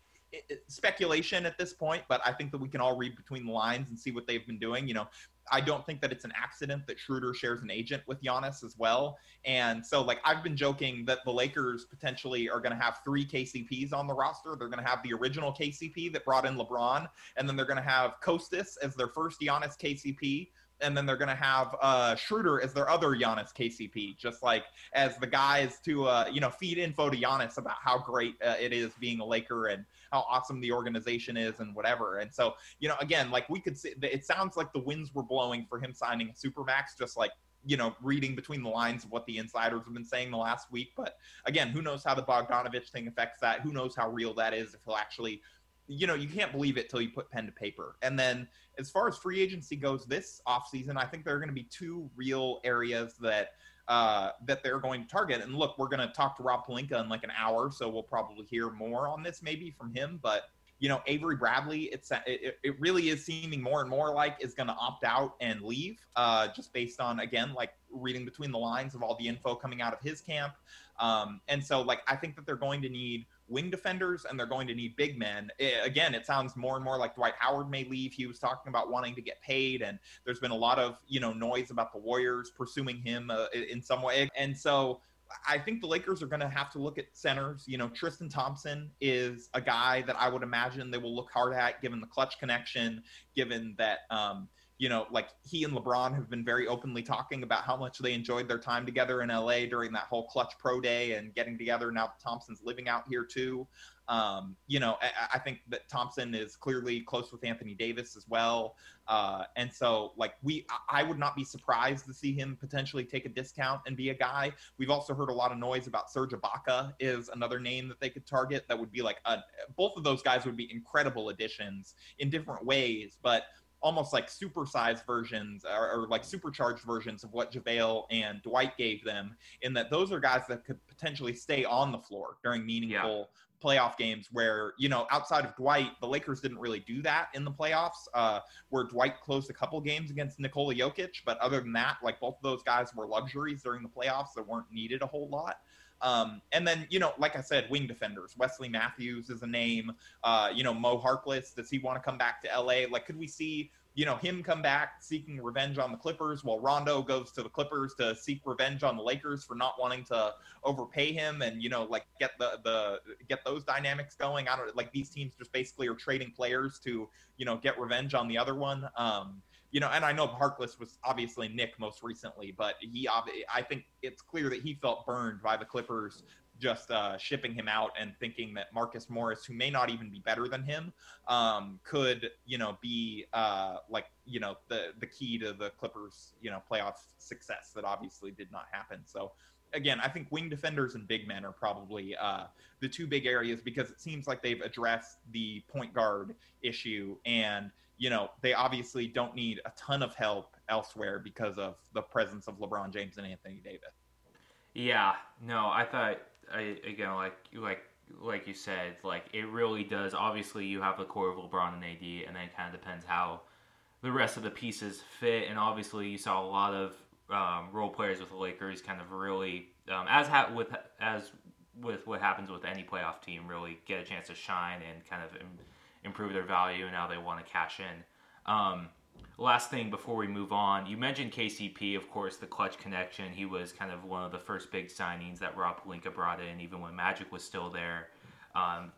Speaker 3: speculation at this point, but I think that we can all read between the lines and see what they've been doing. You know, I don't think that it's an accident that Schroeder shares an agent with Giannis as well. And so, like, I've been joking that the Lakers potentially are going to have three KCPs on the roster. They're going to have the original KCP that brought in LeBron, and then they're going to have Kostas as their first Giannis KCP and then they're going to have uh, Schroeder as their other Giannis KCP, just like as the guys to uh, you know feed info to Giannis about how great uh, it is being a Laker and how awesome the organization is and whatever. And so, you know, again, like we could see, it sounds like the winds were blowing for him signing supermax, just like you know, reading between the lines of what the insiders have been saying the last week. But again, who knows how the Bogdanovich thing affects that? Who knows how real that is? If he'll actually, you know, you can't believe it till you put pen to paper. And then as far as free agency goes this offseason, I think there are going to be two real areas that uh, that they're going to target. And look, we're going to talk to Rob Pelinka in like an hour, so we'll probably hear more on this maybe from him. But you know, Avery Bradley, it's it, it really is seeming more and more like is going to opt out and leave, uh, just based on again like reading between the lines of all the info coming out of his camp. Um, and so like I think that they're going to need wing defenders and they're going to need big men. It, again, it sounds more and more like Dwight Howard may leave. He was talking about wanting to get paid, and there's been a lot of you know noise about the Warriors pursuing him uh, in some way. And so I think the Lakers are going to have to look at centers. You know, Tristan Thompson is a guy that I would imagine they will look hard at, given the Klutch connection, given that. Um, you know, like he and LeBron have been very openly talking about how much they enjoyed their time together in LA during that whole Klutch pro day and getting together. Now Thompson's living out here too. Um, you know, I, I, think that Thompson is clearly close with Anthony Davis as well. Uh, and so, like, we, I would not be surprised to see him potentially take a discount and be a guy. We've also heard a lot of noise about Serge Ibaka is another name that they could target. That would be like a, both of those guys would be incredible additions in different ways, but almost like supersized versions or, or, like supercharged versions of what JaVale and Dwight gave them, in that those are guys that could potentially stay on the floor during meaningful yeah. playoff games where, you know, outside of Dwight, the Lakers didn't really do that in the playoffs, uh, where Dwight closed a couple games against Nikola Jokic. But other than that, like both of those guys were luxuries during the playoffs that weren't needed a whole lot. Um, and then, you know, like I said, wing defenders. Wesley Matthews is a name. Uh, you know, Mo Harkless. Does he want to come back to LA? Like, could we see, you know, him come back seeking revenge on the Clippers while Rondo goes to the Clippers to seek revenge on the Lakers for not wanting to overpay him and, you know, like get the, the, get those dynamics going? I don't like these teams just basically are trading players to, you know, get revenge on the other one. Um, you know, and I know Harkless was obviously Knick most recently, but he, I think it's clear that he felt burned by the Clippers just uh, shipping him out and thinking that Marcus Morris, who may not even be better than him, um, could you know be uh, like you know the the key to the Clippers you know playoff success that obviously did not happen. So again, I think wing defenders and big men are probably uh, the two big areas because it seems like they've addressed the point guard issue and you know, they obviously don't need a ton of help elsewhere because of the presence of LeBron James and Anthony Davis.
Speaker 1: Yeah, no, I thought I, again like like like you said, like it really does. Obviously, you have the core of LeBron and AD, and then it kind of depends how the rest of the pieces fit. And obviously, you saw a lot of um, role players with the Lakers kind of really, um, as ha- with as with what happens with any playoff team, really get a chance to shine and kind of improve their value, and now they want to cash in. Um, last thing before we move on, you mentioned KCP, of course, the Klutch connection. He was kind of one of the first big signings that Rob Pelinka brought in, even when Magic was still there. Um,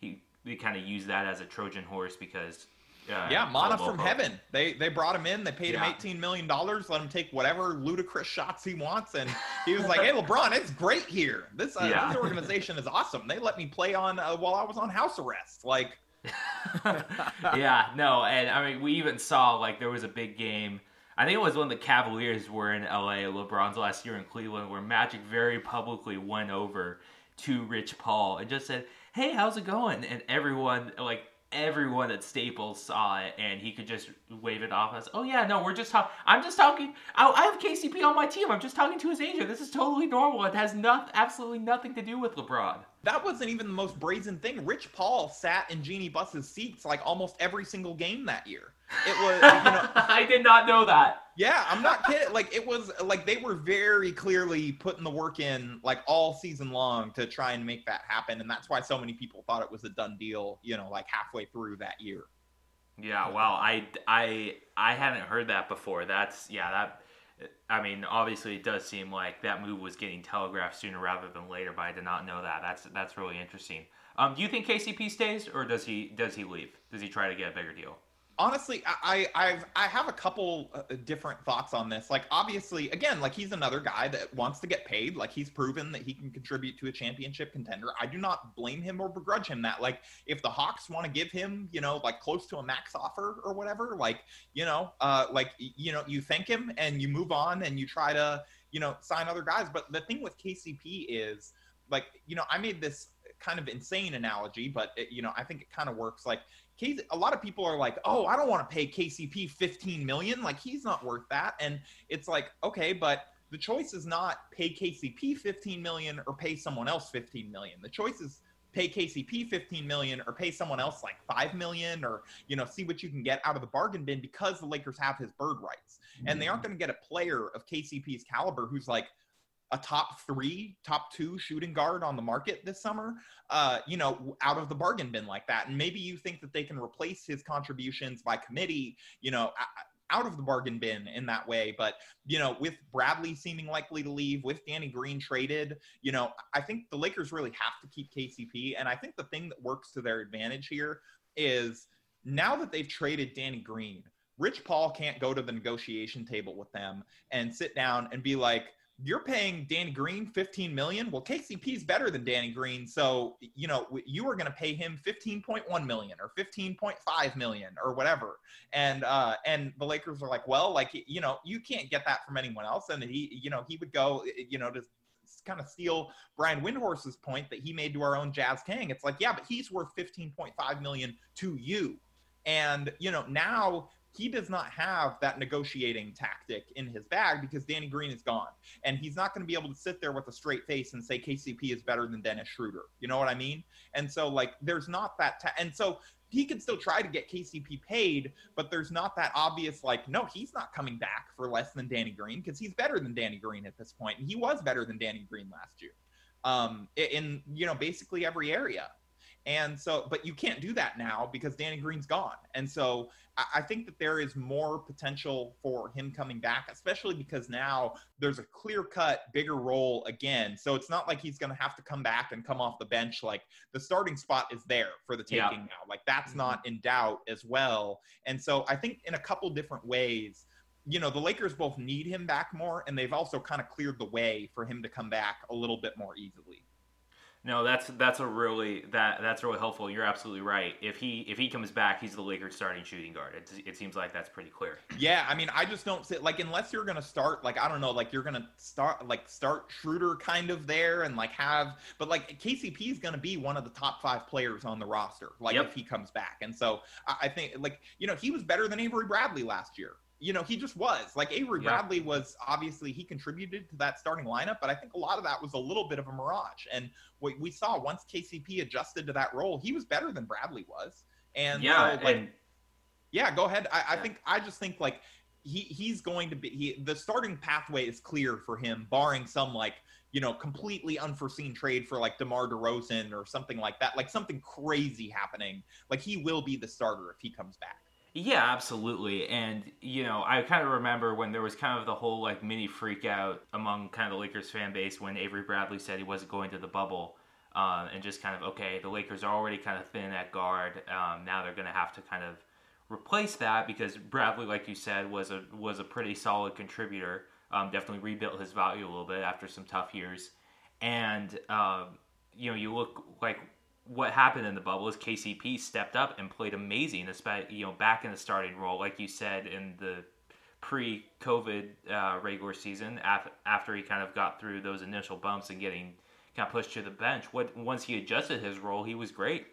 Speaker 1: he they kind of used that as a Trojan horse because.
Speaker 3: Uh, yeah, mana from heaven. They they brought him in. They paid yeah. him eighteen million dollars. Let him take whatever ludicrous shots he wants, and he was like, "Hey, LeBron, it's great here. This, uh, yeah. this organization is awesome. They let me play on uh, while I was on house arrest. Like,
Speaker 1: yeah, no, and I mean, we even saw like there was a big game. I think it was when the Cavaliers were in LA, LeBron's last year in Cleveland, where Magic very publicly went over to Rich Paul and just said, "Hey, how's it going?" And everyone like everyone at Staples saw it, and he could just wave it off as, "Oh yeah, no, we're just talking. I'm just talking. I, I have KCP on my team. I'm just talking to his agent. This is totally normal. It has not absolutely nothing to do with LeBron."
Speaker 3: That wasn't even the most brazen thing. Rich Paul sat in Jeanie Buss's seats like almost every single game that year. It was, you know,
Speaker 1: I did not know that.
Speaker 3: Yeah, I'm not kidding. Like it was like they were very clearly putting the work in like all season long to try and make that happen, and that's why so many people thought it was a done deal. You know, like halfway through that year.
Speaker 1: Yeah, well, I I I haven't heard that before. That's yeah, that I mean, obviously, it does seem like that move was getting telegraphed sooner rather than later, but I did not know that. That's that's really interesting. Um, do you think KCP stays, or does he does he leave? Does he try to get a bigger deal?
Speaker 3: Honestly i i've i have a couple uh, different thoughts on this. Like obviously again like he's another guy that wants to get paid. Like he's proven that he can contribute to a championship contender. I do not blame him or begrudge him that like if the hawks want to give him you know like close to a max offer or whatever like you know uh like you know you thank him and you move on and you try to you know sign other guys. But the thing with kcp is like you know i made this kind of insane analogy but it, you know i think it kind of works. Like a lot of people are like, "Oh, I don't want to pay KCP 15 million. Like he's not worth that." And it's like, "Okay, but the choice is not pay KCP 15 million or pay someone else 15 million. The choice is pay KCP 15 million or pay someone else like 5 million or you know see what you can get out of the bargain bin because the Lakers have his bird rights. And they aren't mm-hmm. going to get a player of KCP's caliber who's like a top three, top two shooting guard on the market this summer, uh, you know, out of the bargain bin like that. And maybe you think that they can replace his contributions by committee, you know, out of the bargain bin in that way. But, you know, with Bradley seeming likely to leave, with Danny Green traded, you know, I think the Lakers really have to keep KCP. And I think the thing that works to their advantage here is now that they've traded Danny Green, Rich Paul can't go to the negotiation table with them and sit down and be like, you're paying Danny Green 15 million. Well, KCP is better than Danny Green, so you know you are going to pay him 15.1 million or 15.5 million or whatever. And uh, and the Lakers are like, well, like you know, you can't get that from anyone else. And he, you know, he would go, you know, to kind of steal Brian Windhorst's point that he made to our own Jazz King. It's like, yeah, but he's worth 15.5 million to you. And you know, now he does not have that negotiating tactic in his bag because Danny Green is gone. And he's not going to be able to sit there with a straight face and say KCP is better than Dennis Schroeder. You know what I mean? And so, like, there's not that. Ta- and so he can still try to get KCP paid, but there's not that obvious, like, no, he's not coming back for less than Danny Green because he's better than Danny Green at this point. And he was better than Danny Green last year um, in, you know, basically every area. And so, but you can't do that now because Danny Green's gone. And so I think that there is more potential for him coming back, especially because now there's a clear cut, bigger role again. So it's not like he's going to have to come back and come off the bench. Like the starting spot is there for the taking yeah. now. Like that's mm-hmm. not in doubt as well. And so I think in a couple different ways, you know, the Lakers both need him back more, and they've also kind of cleared the way for him to come back a little bit more easily.
Speaker 1: No, that's that's a really that that's really helpful. You're absolutely right. If he if he comes back, he's the Lakers starting shooting guard. It, it seems like that's pretty clear.
Speaker 3: Yeah, I mean, I just don't see like unless you're gonna start like I don't know like you're gonna start like start Schroeder kind of there and like have but like KCP is gonna be one of the top five players on the roster like yep. if he comes back. And so I, I think like you know he was better than Avery Bradley last year you know, he just was. Like Avery yeah. Bradley was obviously he contributed to that starting lineup, but I think a lot of that was a little bit of a mirage. And what we saw once KCP adjusted to that role, he was better than Bradley was. And
Speaker 1: yeah,
Speaker 3: so, like,
Speaker 1: and,
Speaker 3: yeah, go ahead. I, I think I just think like he he's going to be he the starting pathway is clear for him, barring some like you know completely unforeseen trade for like DeMar DeRozan or something like that, like something crazy happening. Like he will be the starter if he comes back.
Speaker 1: Yeah, absolutely. And, you know, I kind of remember when there was kind of the whole like mini freak out among kind of the Lakers fan base when Avery Bradley said he wasn't going to the bubble. Uh, and just kind of, okay, the Lakers are already kind of thin at guard. Um, now they're going to have to kind of replace that because Bradley, like you said, was a was a pretty solid contributor. Um, definitely rebuilt his value a little bit after some tough years. And, um, you know, you look like what happened in the bubble is KCP stepped up and played amazing, especially you know back in the starting role, like you said in the pre-COVID uh, regular season. after he kind of got through those initial bumps and getting kind of pushed to the bench, what once he adjusted his role, he was great.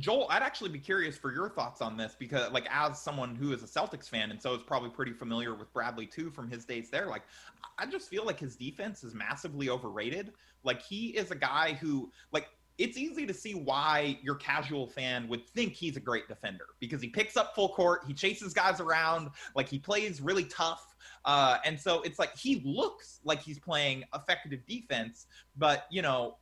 Speaker 3: Joel, I'd actually be curious for your thoughts on this because, like, as someone who is a Celtics fan and so is probably pretty familiar with Bradley too from his days there, like, I just feel like his defense is massively overrated. Like, he is a guy who, like, it's easy to see why your casual fan would think he's a great defender because he picks up full court, he chases guys around, like he plays really tough. Uh, and so it's like he looks like he's playing effective defense, but you know,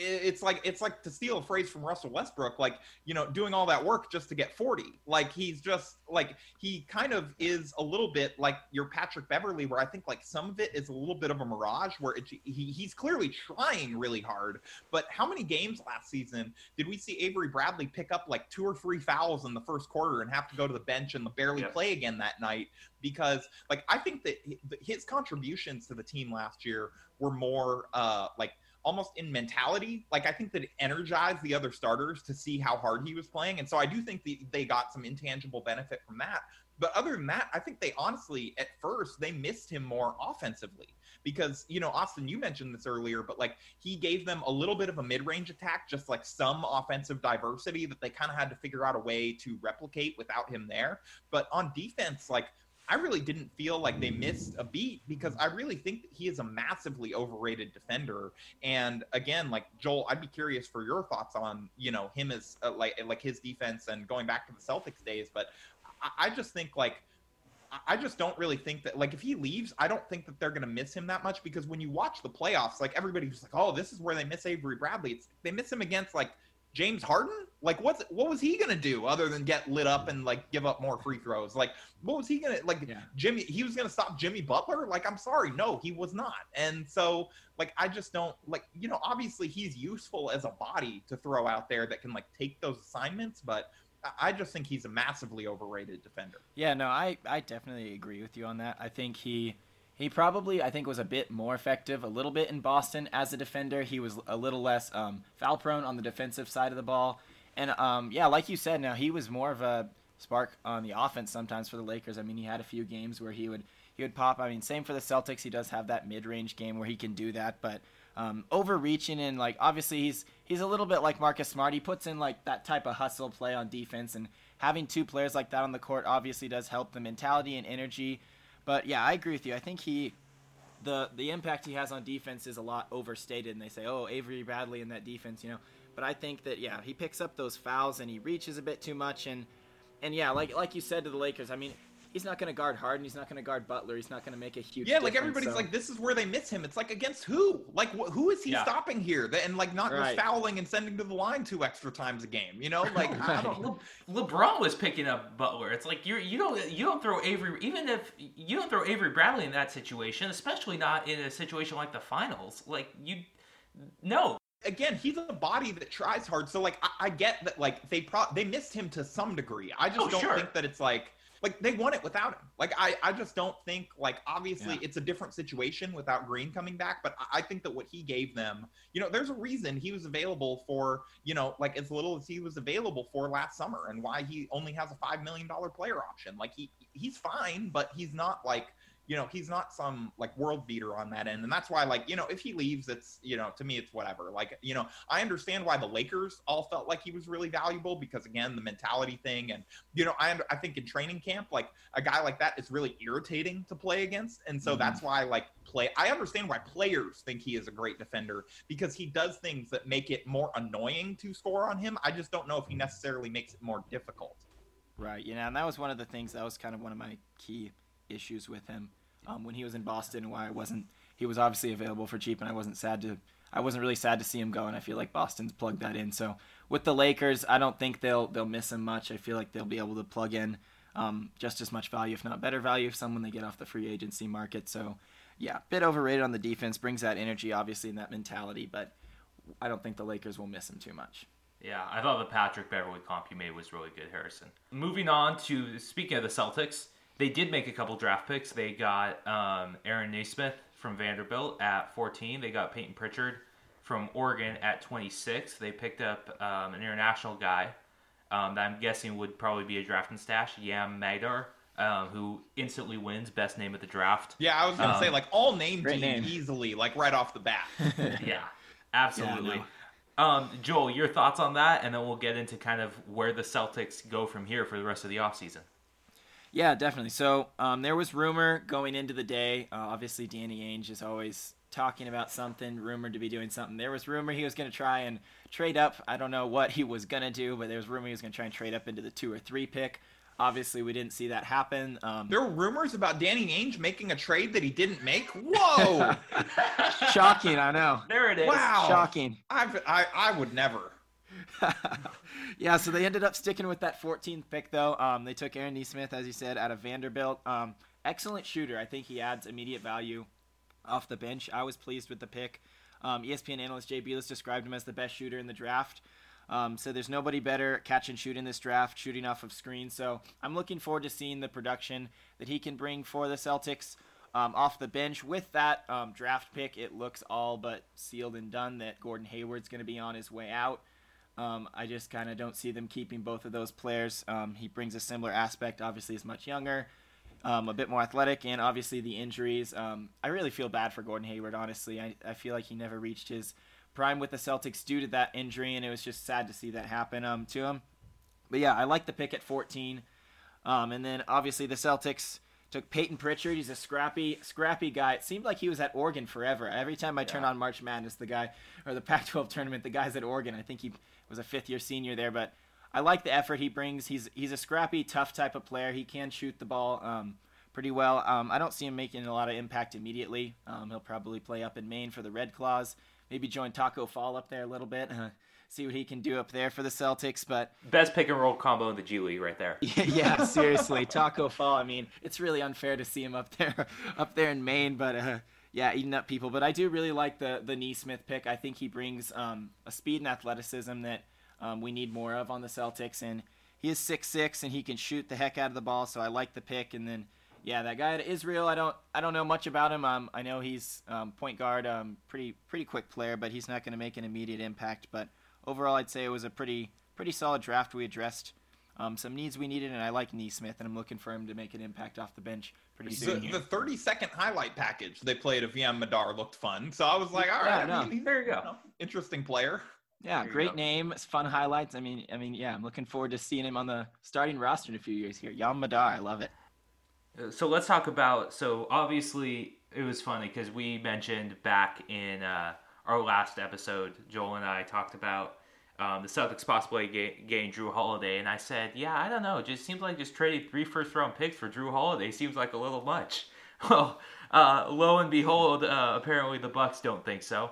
Speaker 3: it's like it's like to steal a phrase from Russell Westbrook, like you know, doing all that work just to get forty. Like he's just like he kind of is a little bit like your Patrick Beverley, where I think like some of it is a little bit of a mirage, where it, he he's clearly trying really hard. But how many games last season did we see Avery Bradley pick up like two or three fouls in the first quarter and have to go to the bench and barely yep. play again that night? Because like I think that his contributions to the team last year were more uh like almost in mentality. Like I think that it energized the other starters to see how hard he was playing, and so I do think the, they got some intangible benefit from that. But other than that, I think they honestly, at first, they missed him more offensively because you know Austin, you mentioned this earlier, but like he gave them a little bit of a mid-range attack, just like some offensive diversity that they kind of had to figure out a way to replicate without him there. But on defense, like I really didn't feel like they missed a beat because I really think that he is a massively overrated defender. And again, like Joel, I'd be curious for your thoughts on you know him as uh, like like his defense and going back to the Celtics days. But I, I just think like I just don't really think that like if he leaves, I don't think that they're to miss him that much because when you watch the playoffs, like everybody's like, "Oh, this is where they miss Avery Bradley." It's they miss him against like James Harden? Like what's what was he gonna do other than get lit up and like give up more free throws? Like what was he gonna like yeah. Jimmy he was gonna stop Jimmy Butler? Like I'm sorry, no, he was not. And so like I just don't like you know, obviously he's useful as a body to throw out there that can like take those assignments, but I just think he's a massively overrated defender.
Speaker 2: Yeah, no, I, I definitely agree with you on that. I think he he probably I think was a bit more effective a little bit in Boston as a defender. He was a little less um, foul prone on the defensive side of the ball, and um, yeah, like you said, now he was more of a spark on the offense sometimes for the Lakers. I mean, he had a few games where he would he would pop. I mean, same for the Celtics. He does have that mid range game where he can do that, but um, overreaching and like obviously he's he's a little bit like Marcus Smart. He puts in like that type of hustle play on defense, and having two players like that on the court obviously does help the mentality and energy. But yeah, I agree with you. I think he the the impact he has on defense is a lot overstated, and they say, oh, Avery Bradley in that defense, you know. But I think that yeah, he picks up those fouls and he reaches a bit too much, and and yeah, like like you said to the Lakers, I mean, he's not going to guard Harden. He's not going to guard Butler. He's not going to make a huge.
Speaker 3: Yeah, like everybody's so. like, this is where they miss him. It's like against who? Like wh- who is he yeah. stopping here? And like not right. fouling and sending to the line two extra times a game. You know, like right.
Speaker 1: Le- LeBron was picking up Butler. It's like you you don't you don't throw Avery even if you don't throw Avery Bradley in that situation, especially not in a situation like the finals. Like you, no,
Speaker 3: again, he's a body that tries hard. So like I, I get that like they pro they missed him to some degree. I just oh, don't sure. think that it's like like they won it without him. Like I, I just don't think like obviously yeah. it's a different situation without Green coming back, but I think that what he gave them, you know, there's a reason he was available for, you know, like as little as he was available for last summer and why he only has a five million dollar player option. Like he he's fine, but he's not like you know, he's not some like world beater on that end. And that's why, like, you know, if he leaves, it's, you know, to me, it's whatever. Like, you know, I understand why the Lakers all felt like he was really valuable because, again, the mentality thing. And, you know, I, I think in training camp, like, a guy like that is really irritating to play against. And so mm-hmm. that's why, like, play, I understand why players think he is a great defender because he does things that make it more annoying to score on him. I just don't know if he necessarily makes it more difficult.
Speaker 2: Right. You know, and that was one of the things that was kind of one of my key issues with him um, when he was in Boston. Why I wasn't. He was obviously available for cheap, and I wasn't sad to. I wasn't really sad to see him go, and I feel like Boston's plugged that in. So with the Lakers, I don't think they'll they'll miss him much. I feel like they'll be able to plug in um, just as much value, if not better value, if someone they get off the free agency market. So yeah, bit overrated on the defense. Brings that energy, obviously, and that mentality, but I don't think the Lakers will miss him too much.
Speaker 1: Yeah, I thought the Patrick Beverley comp you made was really good, Harrison. Moving on to speaking of the Celtics, they did make a couple draft picks. They got um, Aaron Nesmith from Vanderbilt at 14. They got Payton Pritchard from Oregon at 26. They picked up um, an international guy um, that I'm guessing would probably be a drafting stash, Yam Madar. Um, who instantly wins best name of the draft.
Speaker 3: Yeah, I was gonna say um, like all named name. easily, like right off the bat.
Speaker 1: yeah, absolutely. Yeah, um, Joel, your thoughts on that, and then we'll get into kind of where the Celtics go from here for the rest of the offseason.
Speaker 2: Yeah, definitely. So um, there was rumor going into the day. Uh, obviously, Danny Ainge is always talking about something, rumored to be doing something. There was rumor he was going to try and trade up. I don't know what he was going to do, but there was rumor he was going to try and trade up into the two or three pick. Obviously, we didn't see that happen. Um,
Speaker 3: there were rumors about Danny Ainge making a trade that he didn't make. Whoa!
Speaker 2: Shocking, I know.
Speaker 1: There it is.
Speaker 3: Wow.
Speaker 2: Shocking.
Speaker 3: I've, I I would never.
Speaker 2: yeah, so they ended up sticking with that 14th pick, though. Um, they took Aaron Nesmith, as you said, out of Vanderbilt. Um, excellent shooter. I think he adds immediate value off the bench. I was pleased with the pick. Um, ESPN analyst Jay Bilas described him as the best shooter in the draft. Um, so there's nobody better catch and shoot in this draft, shooting off of screens. So I'm looking forward to seeing the production that he can bring for the Celtics. Um, off the bench. With that um, draft pick, it looks all but sealed and done that Gordon Hayward's going to be on his way out. Um, I just kind of don't see them keeping both of those players. Um, he brings a similar aspect. Obviously, he's much younger, um, a bit more athletic, and obviously the injuries. Um, I really feel bad for Gordon Hayward. Honestly, I, I feel like he never reached his prime with the Celtics due to that injury, and it was just sad to see that happen um, to him. But yeah, I like the pick at 14, um, and then obviously the Celtics took Payton Pritchard. He's a scrappy, scrappy guy. It seemed like he was at Oregon forever. Every time I turn on March Madness, the guy or the Pac-12 tournament, the guy's at Oregon. I think he was a fifth year senior there, but I like the effort he brings. He's he's a scrappy, tough type of player. He can shoot the ball um, pretty well. Um, I don't see him making a lot of impact immediately. Um, he'll probably play up in Maine for the Red Claws. Maybe join Taco Fall up there a little bit. see what he can do up there for the Celtics. But
Speaker 1: best pick and roll combo in the G League right there.
Speaker 2: yeah, yeah seriously, Taco Fall. I mean, it's really unfair to see him up there, up there in Maine, but. Uh, yeah, eating up people. But I do really like the the Nesmith pick. I think he brings um, a speed and athleticism that um, we need more of on the Celtics, and he is six six and he can shoot the heck out of the ball. So I like the pick. And then yeah, that guy at Israel, I don't I don't know much about him. Um, I know he's um, point guard, um, pretty pretty quick player, but he's not going to make an immediate impact. But overall, I'd say it was a pretty pretty solid draft. We addressed um, some needs we needed, and I like Nesmith, and I'm looking for him to make an impact off the bench pretty soon.
Speaker 3: The, the 30 second highlight package they played of VM Madar looked fun, so I was like, all right, yeah, no. he's, there you go, you know, interesting player.
Speaker 2: Yeah, great name, fun highlights. I mean, I mean, yeah, I'm looking forward to seeing him on the starting roster in a few years here. Yam Madar, I love it.
Speaker 1: Uh, so let's talk about. So obviously, it was funny because we mentioned back in uh, our last episode, Joel and I talked about um, the Celtics possibly getting Jrue Holiday, and I said, yeah, I don't know. It just seems like just trading three first round picks for Jrue Holiday seems like a little much. Well, uh, lo and behold, uh, apparently the Bucks don't think so.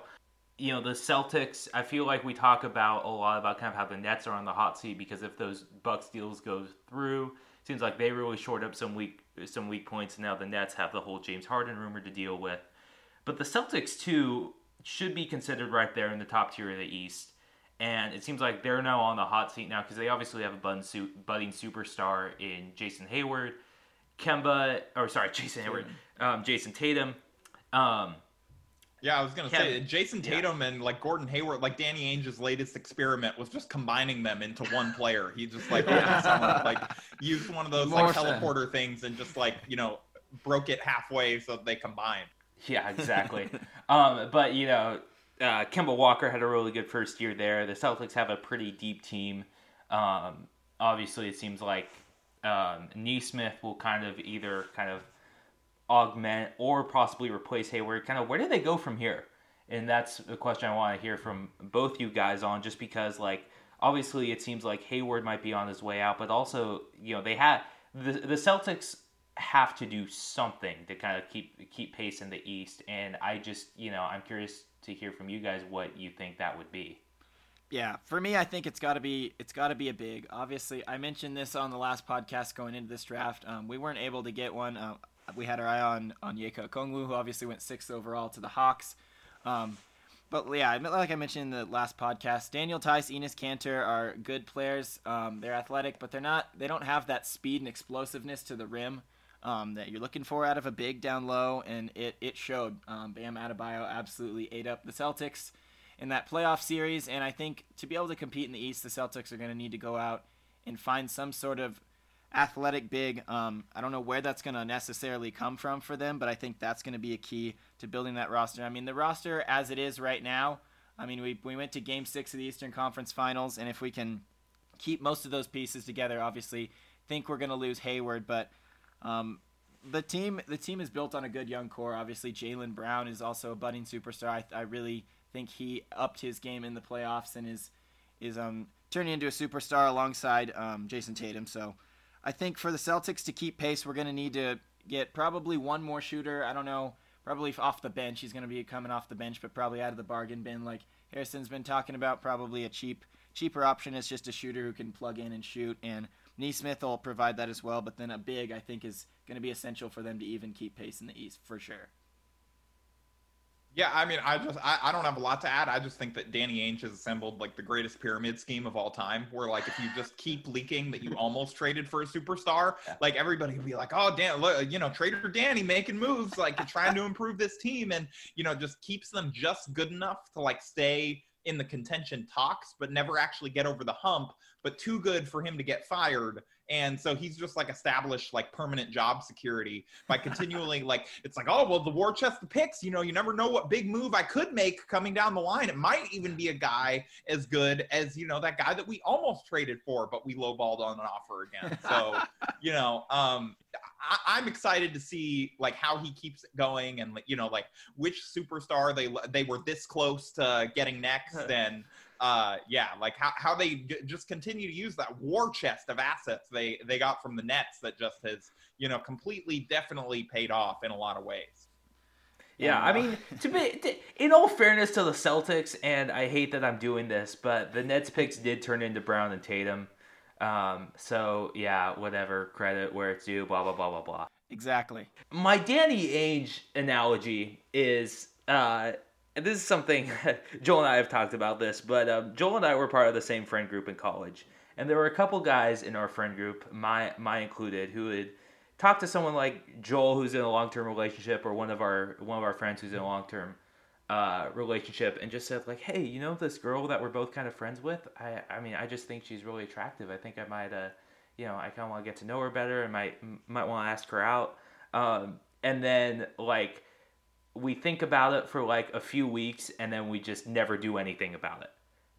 Speaker 1: You know, the Celtics. I feel like we talk about a lot about kind of how the Nets are on the hot seat because if those Bucks deals go through, seems like they really shored up some weak some weak points. And now the Nets have the whole James Harden rumor to deal with. But the Celtics too should be considered right there in the top tier of the East and it seems like they're now on the hot seat now because they obviously have a budding superstar in Jason Hayward, Kemba, or sorry, Jason Hayward, um, Jayson Tatum. Um,
Speaker 3: yeah, I was gonna say Jayson Tatum yeah. and like Gordon Hayward, like Danny Ainge's latest experiment was just combining them into one player. He just like someone, like used one of those like teleporter things and just like you know broke it halfway so they combined.
Speaker 1: Yeah, exactly. um, but you know, uh, Kemba Walker had a really good first year there. The Celtics have a pretty deep team. Um, obviously, it seems like um, Nesmith will kind of either kind of augment or possibly replace Hayward. Kind of where do they go from here? And that's the question I want to hear from both you guys on, just because like obviously it seems like Hayward might be on his way out, but also you know they had the the Celtics have to do something to kind of keep keep pace in the East, and I just you know I'm curious to hear from you guys what you think that would be.
Speaker 2: Yeah, for me, I think it's got to be it's got to be a big. Obviously, I mentioned this on the last podcast going into this draft. Um, we weren't able to get one. Uh, we had our eye on on Onyeka Okongwu, who obviously went sixth overall to the Hawks. Um, but yeah, like I mentioned in the last podcast, Daniel Theis, Enes Kanter are good players. Um, they're athletic, but they're not. They don't have that speed and explosiveness to the rim um, that you're looking for out of a big down low, and it it showed. Um, Bam Adebayo absolutely ate up the Celtics in that playoff series, and I think to be able to compete in the East, the Celtics are going to need to go out and find some sort of athletic big. Um, I don't know where that's going to necessarily come from for them, but I think that's going to be a key to building that roster. I mean, the roster as it is right now. I mean, we we went to Game Six of the Eastern Conference Finals, and if we can keep most of those pieces together, obviously think we're going to lose Hayward, but um, the team the team is built on a good young core. Obviously, Jaylen Brown is also a budding superstar. I, I really think he upped his game in the playoffs and is is um, turning into a superstar alongside um, Jayson Tatum. So I think for the Celtics to keep pace, we're going to need to get probably one more shooter. I don't know, probably off the bench. He's going to be coming off the bench, but probably out of the bargain bin, like Harrison's been talking about. Probably a cheap cheaper option is just a shooter who can plug in and shoot and Nesmith will provide that as well, but then a big I think is going to be essential for them to even keep pace in the East for sure.
Speaker 3: Yeah, I mean, I just I, I don't have a lot to add. I just think that Danny Ainge has assembled like the greatest pyramid scheme of all time. Where like if you just keep leaking that you almost traded for a superstar, like everybody will be like, "Oh, Dan, look, you know, Trader Danny making moves like trying to improve this team," and you know, just keeps them just good enough to like stay in the contention talks, but never actually get over the hump, but too good for him to get fired. And so he's just like established like permanent job security by continually like it's like oh well the war chest the picks you know you never know what big move I could make coming down the line it might even be a guy as good as you know that guy that we almost traded for but we lowballed on an offer again so you know um I, am excited to see like how he keeps it going and you know like which superstar they they were this close to getting next and uh yeah like how, how they g- just continue to use that war chest of assets they they got from the nets that just has you know completely definitely paid off in a lot of ways
Speaker 1: yeah, I mean, to be to, in all fairness to the Celtics, and I hate that I'm doing this, but the Nets picks did turn into Brown and Tatum. Um, so yeah, whatever credit where it's due, blah blah blah blah blah.
Speaker 2: Exactly.
Speaker 1: My Danny Ainge analogy is uh, this is something Joel and I have talked about this, but um, Joel and I were part of the same friend group in college, And there were a couple guys in our friend group, my my included, who would talk to someone like Joel, who's in a long term relationship, or one of our one of our friends who's in a long term uh, relationship, and just said like, "Hey, you know this girl that we're both kind of friends with? I I mean, I just think she's really attractive. I think I might uh, you know, I kind of want to get to know her better. and might might want to ask her out." Um, and then like we think about it for like a few weeks, and then we just never do anything about it.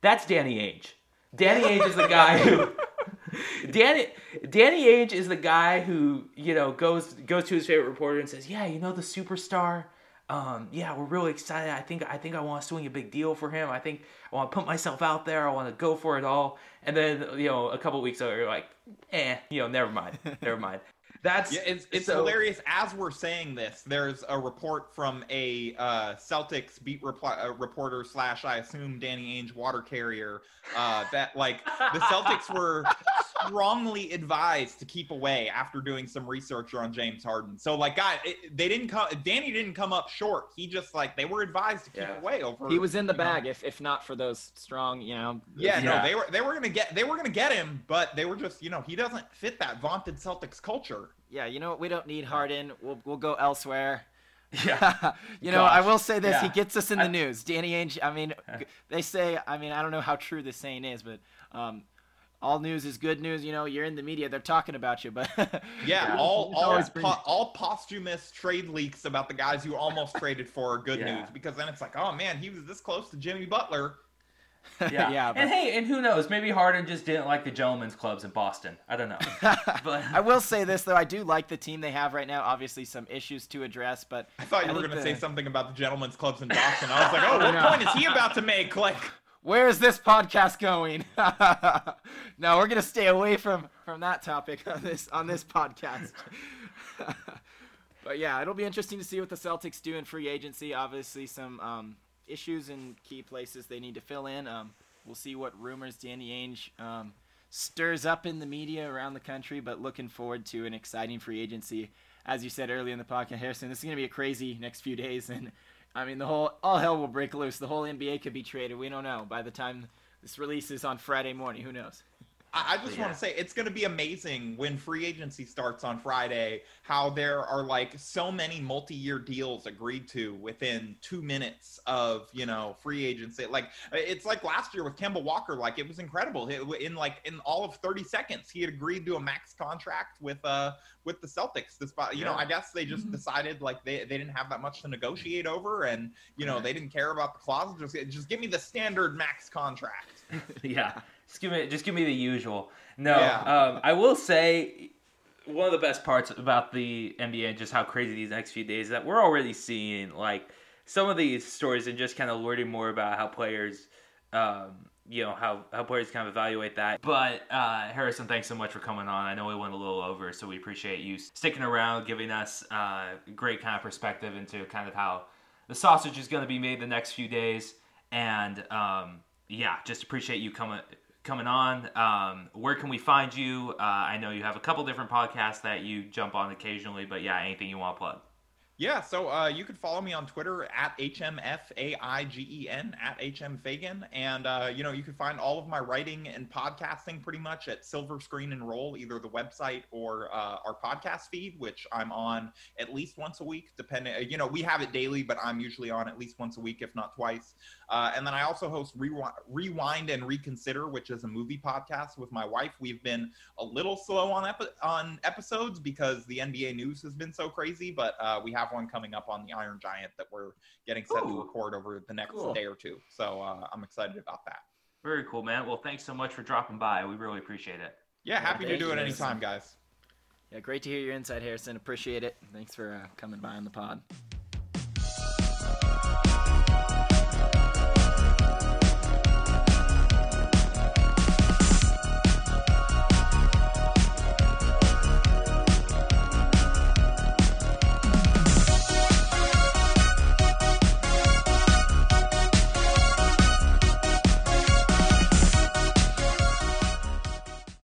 Speaker 1: That's Danny Ainge. Danny Ainge is the guy who. Danny Danny Ainge is the guy who you know goes goes to his favorite reporter and says, "Yeah, you know the superstar. Um, yeah, we're really excited. I think I think I want to swing a big deal for him. I think I want to put myself out there. I want to go for it all." And then you know a couple weeks later, you're like, "Eh, you know, never mind, never mind." That's
Speaker 3: yeah, it's, it's
Speaker 1: so,
Speaker 3: hilarious. As we're saying this, there's a report from a uh, Celtics beat reply, uh, reporter slash I assume Danny Ainge water carrier uh, that like the Celtics were strongly advised to keep away after doing some research on James Harden. So like, God, it, they didn't come. Danny didn't come up short. He just like they were advised to keep
Speaker 1: Yeah.
Speaker 3: away over.
Speaker 2: He was in the
Speaker 3: you know,
Speaker 2: bag if if not for those strong, you know.
Speaker 3: Yeah,
Speaker 1: Yeah.
Speaker 3: no, they were they were gonna get they were gonna get him, but they were just you know he doesn't fit that vaunted Celtics culture.
Speaker 2: Yeah, you know what? We don't need Harden. We'll we'll go elsewhere.
Speaker 1: yeah.
Speaker 2: you know, I will say this: he gets us in the
Speaker 1: I-
Speaker 2: news. Danny Ainge. I mean, they say. I mean, I don't know how true this saying is, but um, all news is good news. You know, you're in the media; they're talking about you. But
Speaker 3: Yeah,
Speaker 1: Yeah.
Speaker 3: all all
Speaker 2: always
Speaker 3: po- all posthumous trade leaks about the guys you almost traded for are good
Speaker 1: Yeah.
Speaker 3: news because then it's like, oh man, he was this close to Jimmy Butler.
Speaker 1: Yeah.
Speaker 2: Yeah, but-
Speaker 1: and hey, and who knows? Maybe Harden just didn't like the gentlemen's clubs in Boston. I don't know. But
Speaker 2: I will say this though: I do like the team they have right now. Obviously, some issues to address, but
Speaker 3: I thought you
Speaker 2: I
Speaker 3: were gonna
Speaker 2: the-
Speaker 3: say something about the gentlemen's clubs in Boston. I was like, oh, what
Speaker 2: No.
Speaker 3: point is he about to make? Like,
Speaker 2: where is this podcast going? no, we're gonna stay away from from that topic on this on this podcast. but yeah, it'll be interesting to see what the Celtics do in free agency. Obviously, some um, issues in key places they need to fill in. Um, we'll see what rumors Danny Ainge um, stirs up in the media around the country. But looking forward to an exciting free agency. As you said earlier in the podcast, Harrison, this is gonna be a crazy next few days, and I mean the whole all hell will break loose. The whole NBA could be traded. We don't know by the time this releases on Friday morning. Who knows?
Speaker 3: I, I just
Speaker 1: Yeah.
Speaker 3: want to say it's going to be amazing when free agency starts on Friday. How there are like so many multi-year deals agreed to within two minutes of you know free agency. Like it's like last year with Kemba Walker. Like it was incredible. It- In like in all of 30 seconds, he had agreed to a max contract with uh with the Celtics. This you know I guess they just decided like they, they didn't have that much to negotiate over, and you know they didn't care about the clauses. Just just give me the standard max contract.
Speaker 1: yeah, just give me just give me the usual. No,
Speaker 3: Yeah.
Speaker 1: um, I will say one of the best parts about the NBA and just how crazy these next few days is that we're already seeing like some of these stories and just kind of learning more about how players, um, you know, how how players kind of evaluate that. But uh, Harrison, thanks so much for coming on. I know we went a little over, so we appreciate you sticking around, giving us uh, great kind of perspective into kind of how the sausage is going to be made the next few days. And um, yeah, just appreciate you coming coming on. Um, where can we find you? Uh, I know you have a couple different podcasts that you jump on occasionally, but yeah, anything you want to plug.
Speaker 3: Yeah, so uh, you can follow me on Twitter at HMFAIGEN, at HMFaigen. And, uh, you know, you can find all of my writing and podcasting pretty much at Silver Screen and Roll, either the website or uh, our podcast feed, which I'm on at least once a week, depending, you know, we have it daily, but I'm usually on at least once a week, if not twice. Uh, and then I also host Rewind, Rewind and Reconsider, which is a movie podcast with my wife. We've been a little slow on epi- on episodes because the NBA news has been so crazy, but uh, we have one coming up on the Iron Giant that we're getting set to record over the next
Speaker 1: Cool.
Speaker 3: day or two. So uh, I'm excited about that.
Speaker 1: Very cool, man. Well, thanks so much for dropping by. We really appreciate it.
Speaker 3: Yeah, happy to do it anytime, guys.
Speaker 2: Yeah, great to hear your insight, Harrison. Appreciate it. Thanks for uh, coming by on the pod.